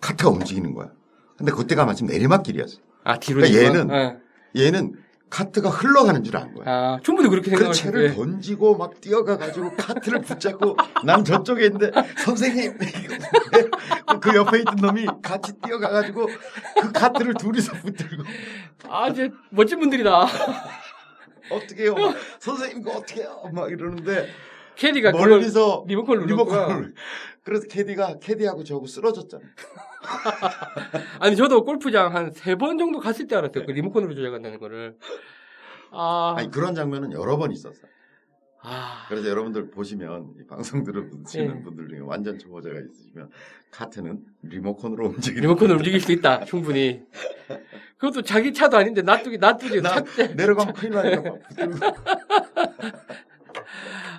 카트가 움직이는 거야. 근데 그때가 마침 내리막길이었어. 아, 뒤로. 그러니까? 얘는 예. 얘는 카트가 흘러가는 줄 안 거야. 아, 충분히 그렇게 그 생각할 수 채를 있어요. 던지고 막 뛰어가 가지고 카트를 붙잡고 난 저쪽에 있는데 선생님 그 옆에 있던 놈이 같이 뛰어가 가지고 그 카트를 둘이서 붙들고 아, 이제 멋진 분들이다. 어떻게 해요? 막, 선생님 그거 어떻게 해요? 막 이러는데 캐디가 멀리서 리모컨을 눌렀구나. 리모컨을 그래서 캐디가 캐디하고 저하고 쓰러졌잖아. 아니 저도 골프장 한 세 번 정도 갔을 때 알았어요. 그 리모컨으로 조작한다는 거를. 아, 아니 그런 장면은 여러 번 있었어. 아, 그래서 여러분들 보시면 이 방송 들으시는 예. 분들 중에 완전 초보자가 있으시면 카트는 리모컨으로 움직이는 리모컨을 움직일 수 있다. 충분히. 그것도 자기 차도 아닌데 놔두기 놔두기 나 차. 내려가면 큰일 나니까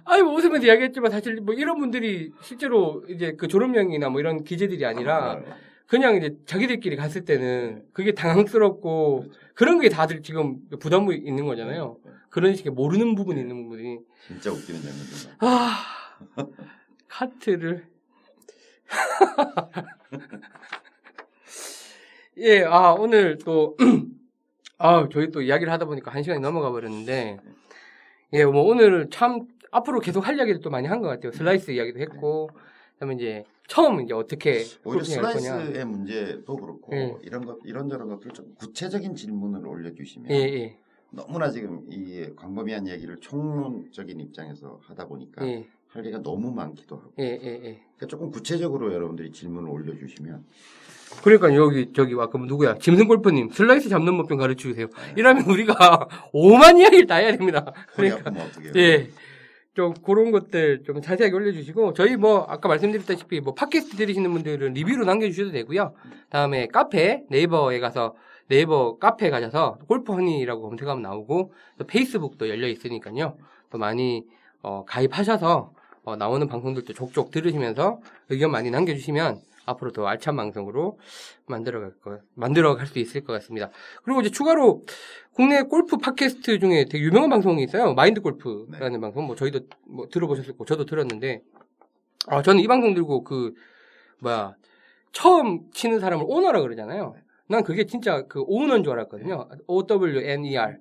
아니 뭐 웃으면서 이야기했지만 사실 뭐 이런 분들이 실제로 이제 그 졸업여행이나 뭐 이런 기재들이 아니라 그냥 이제 자기들끼리 갔을 때는 그게 당황스럽고. 그런 게 다들 지금 부담이 있는 거잖아요. 그런 식의 모르는 부분이 있는 부분이 진짜 웃기는 장면들. 아 카트를 예, 아 오늘 또 아, 저희 또 이야기를 하다 보니까 한 시간이 넘어가 버렸는데 예, 뭐 오늘 참 앞으로 계속 할 이야기를 또 많이 한 것 같아요. 슬라이스 이야기도 했고 그다음에 이제 처음 이제 어떻게 오히려 할 거냐. 슬라이스의 문제도 그렇고 예. 이런 것 이런저런 것들 좀 구체적인 질문을 올려주시면 예, 예, 너무나 지금 이 광범위한 얘기를 총론적인 입장에서 하다 보니까 예, 할 얘기가 너무 많기도 하고. 그러니까 조금 구체적으로 여러분들이 질문을 올려주시면 그러니까 여기 저기 아까 뭐 누구야 김승 골프님 슬라이스 잡는 법 좀 가르쳐 주세요. 이러면 우리가 오만 이야기를 다 해야 됩니다. 그러니까? 예. 좀 그런 것들 좀 자세하게 올려주시고 저희 뭐 아까 말씀드렸다시피 뭐 팟캐스트 들으시는 분들은 리뷰로 남겨주셔도 되고요. 다음에 카페 네이버에 가서 네이버 카페에 가셔서 골프 허니라고 검색하면 나오고 또 페이스북도 열려 있으니까요. 또 많이 어, 가입하셔서 어, 나오는 방송들도 족족 들으시면서 의견 많이 남겨주시면 앞으로 더 알찬 방송으로 만들어갈 거 만들어갈 수 있을 것 같습니다. 그리고 이제 추가로 국내 골프 팟캐스트 중에 되게 유명한 방송이 있어요. 마인드 골프라는 방송. 뭐 저희도 뭐 들어보셨을 거고 저도 들었는데 아 저는 이 방송 들고 그 뭐야 처음 치는 사람을 오너라 그러잖아요. 난 그게 진짜 그 오너인 줄 알았거든요. O W N E R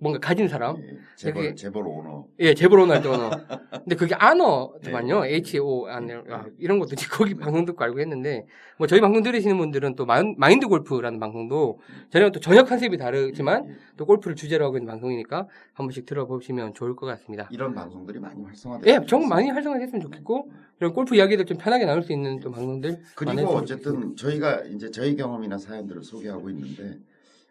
뭔가 가진 사람. 예, 재벌 재벌 오너 예, 재벌 오너 할때 오너. 근데 그게 아너더만요. 네. H O N L 아, 이런 것도 거기 방송 듣고 알고 했는데 뭐 저희 방송 들으시는 분들은 또 마인- 마인드 골프라는 방송도 저희랑 또 전혀 컨셉이 다르지만 예, 또 골프를 주제로 하고 있는 방송이니까 한 번씩 들어보시면 좋을 것 같습니다. 이런 방송들이 많이 활성화되고 예, 정말 많이 활성화됐으면 좋겠고 이런 골프 이야기들 좀 편하게 나눌 수 있는 좀 방송들 그리고 어쨌든 저희가 이제 저희 경험이나 사연들을 소개하고 있는데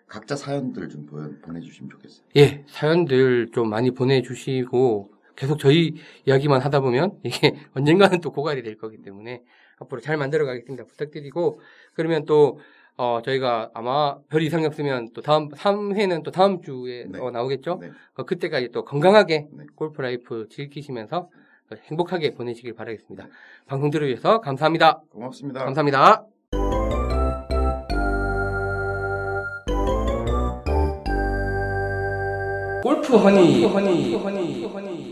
각자 사연들 좀 보내주시면 좋겠어요. 예, 사연들 좀 많이 보내주시고 계속 저희 이야기만 하다 보면 이게 언젠가는 또 고갈이 될 거기 때문에 앞으로 잘 만들어 가겠습니다. 부탁드리고 그러면 또 어, 저희가 아마 별 이상이 없으면 또 다음 3회는 또 다음 주에 네. 어, 나오겠죠? 네. 어, 그때까지 또 건강하게 네. 골프 라이프 즐기시면서 행복하게 보내시길 바라겠습니다. 방송 들어주셔서 감사합니다. 고맙습니다. 감사합니다. पनि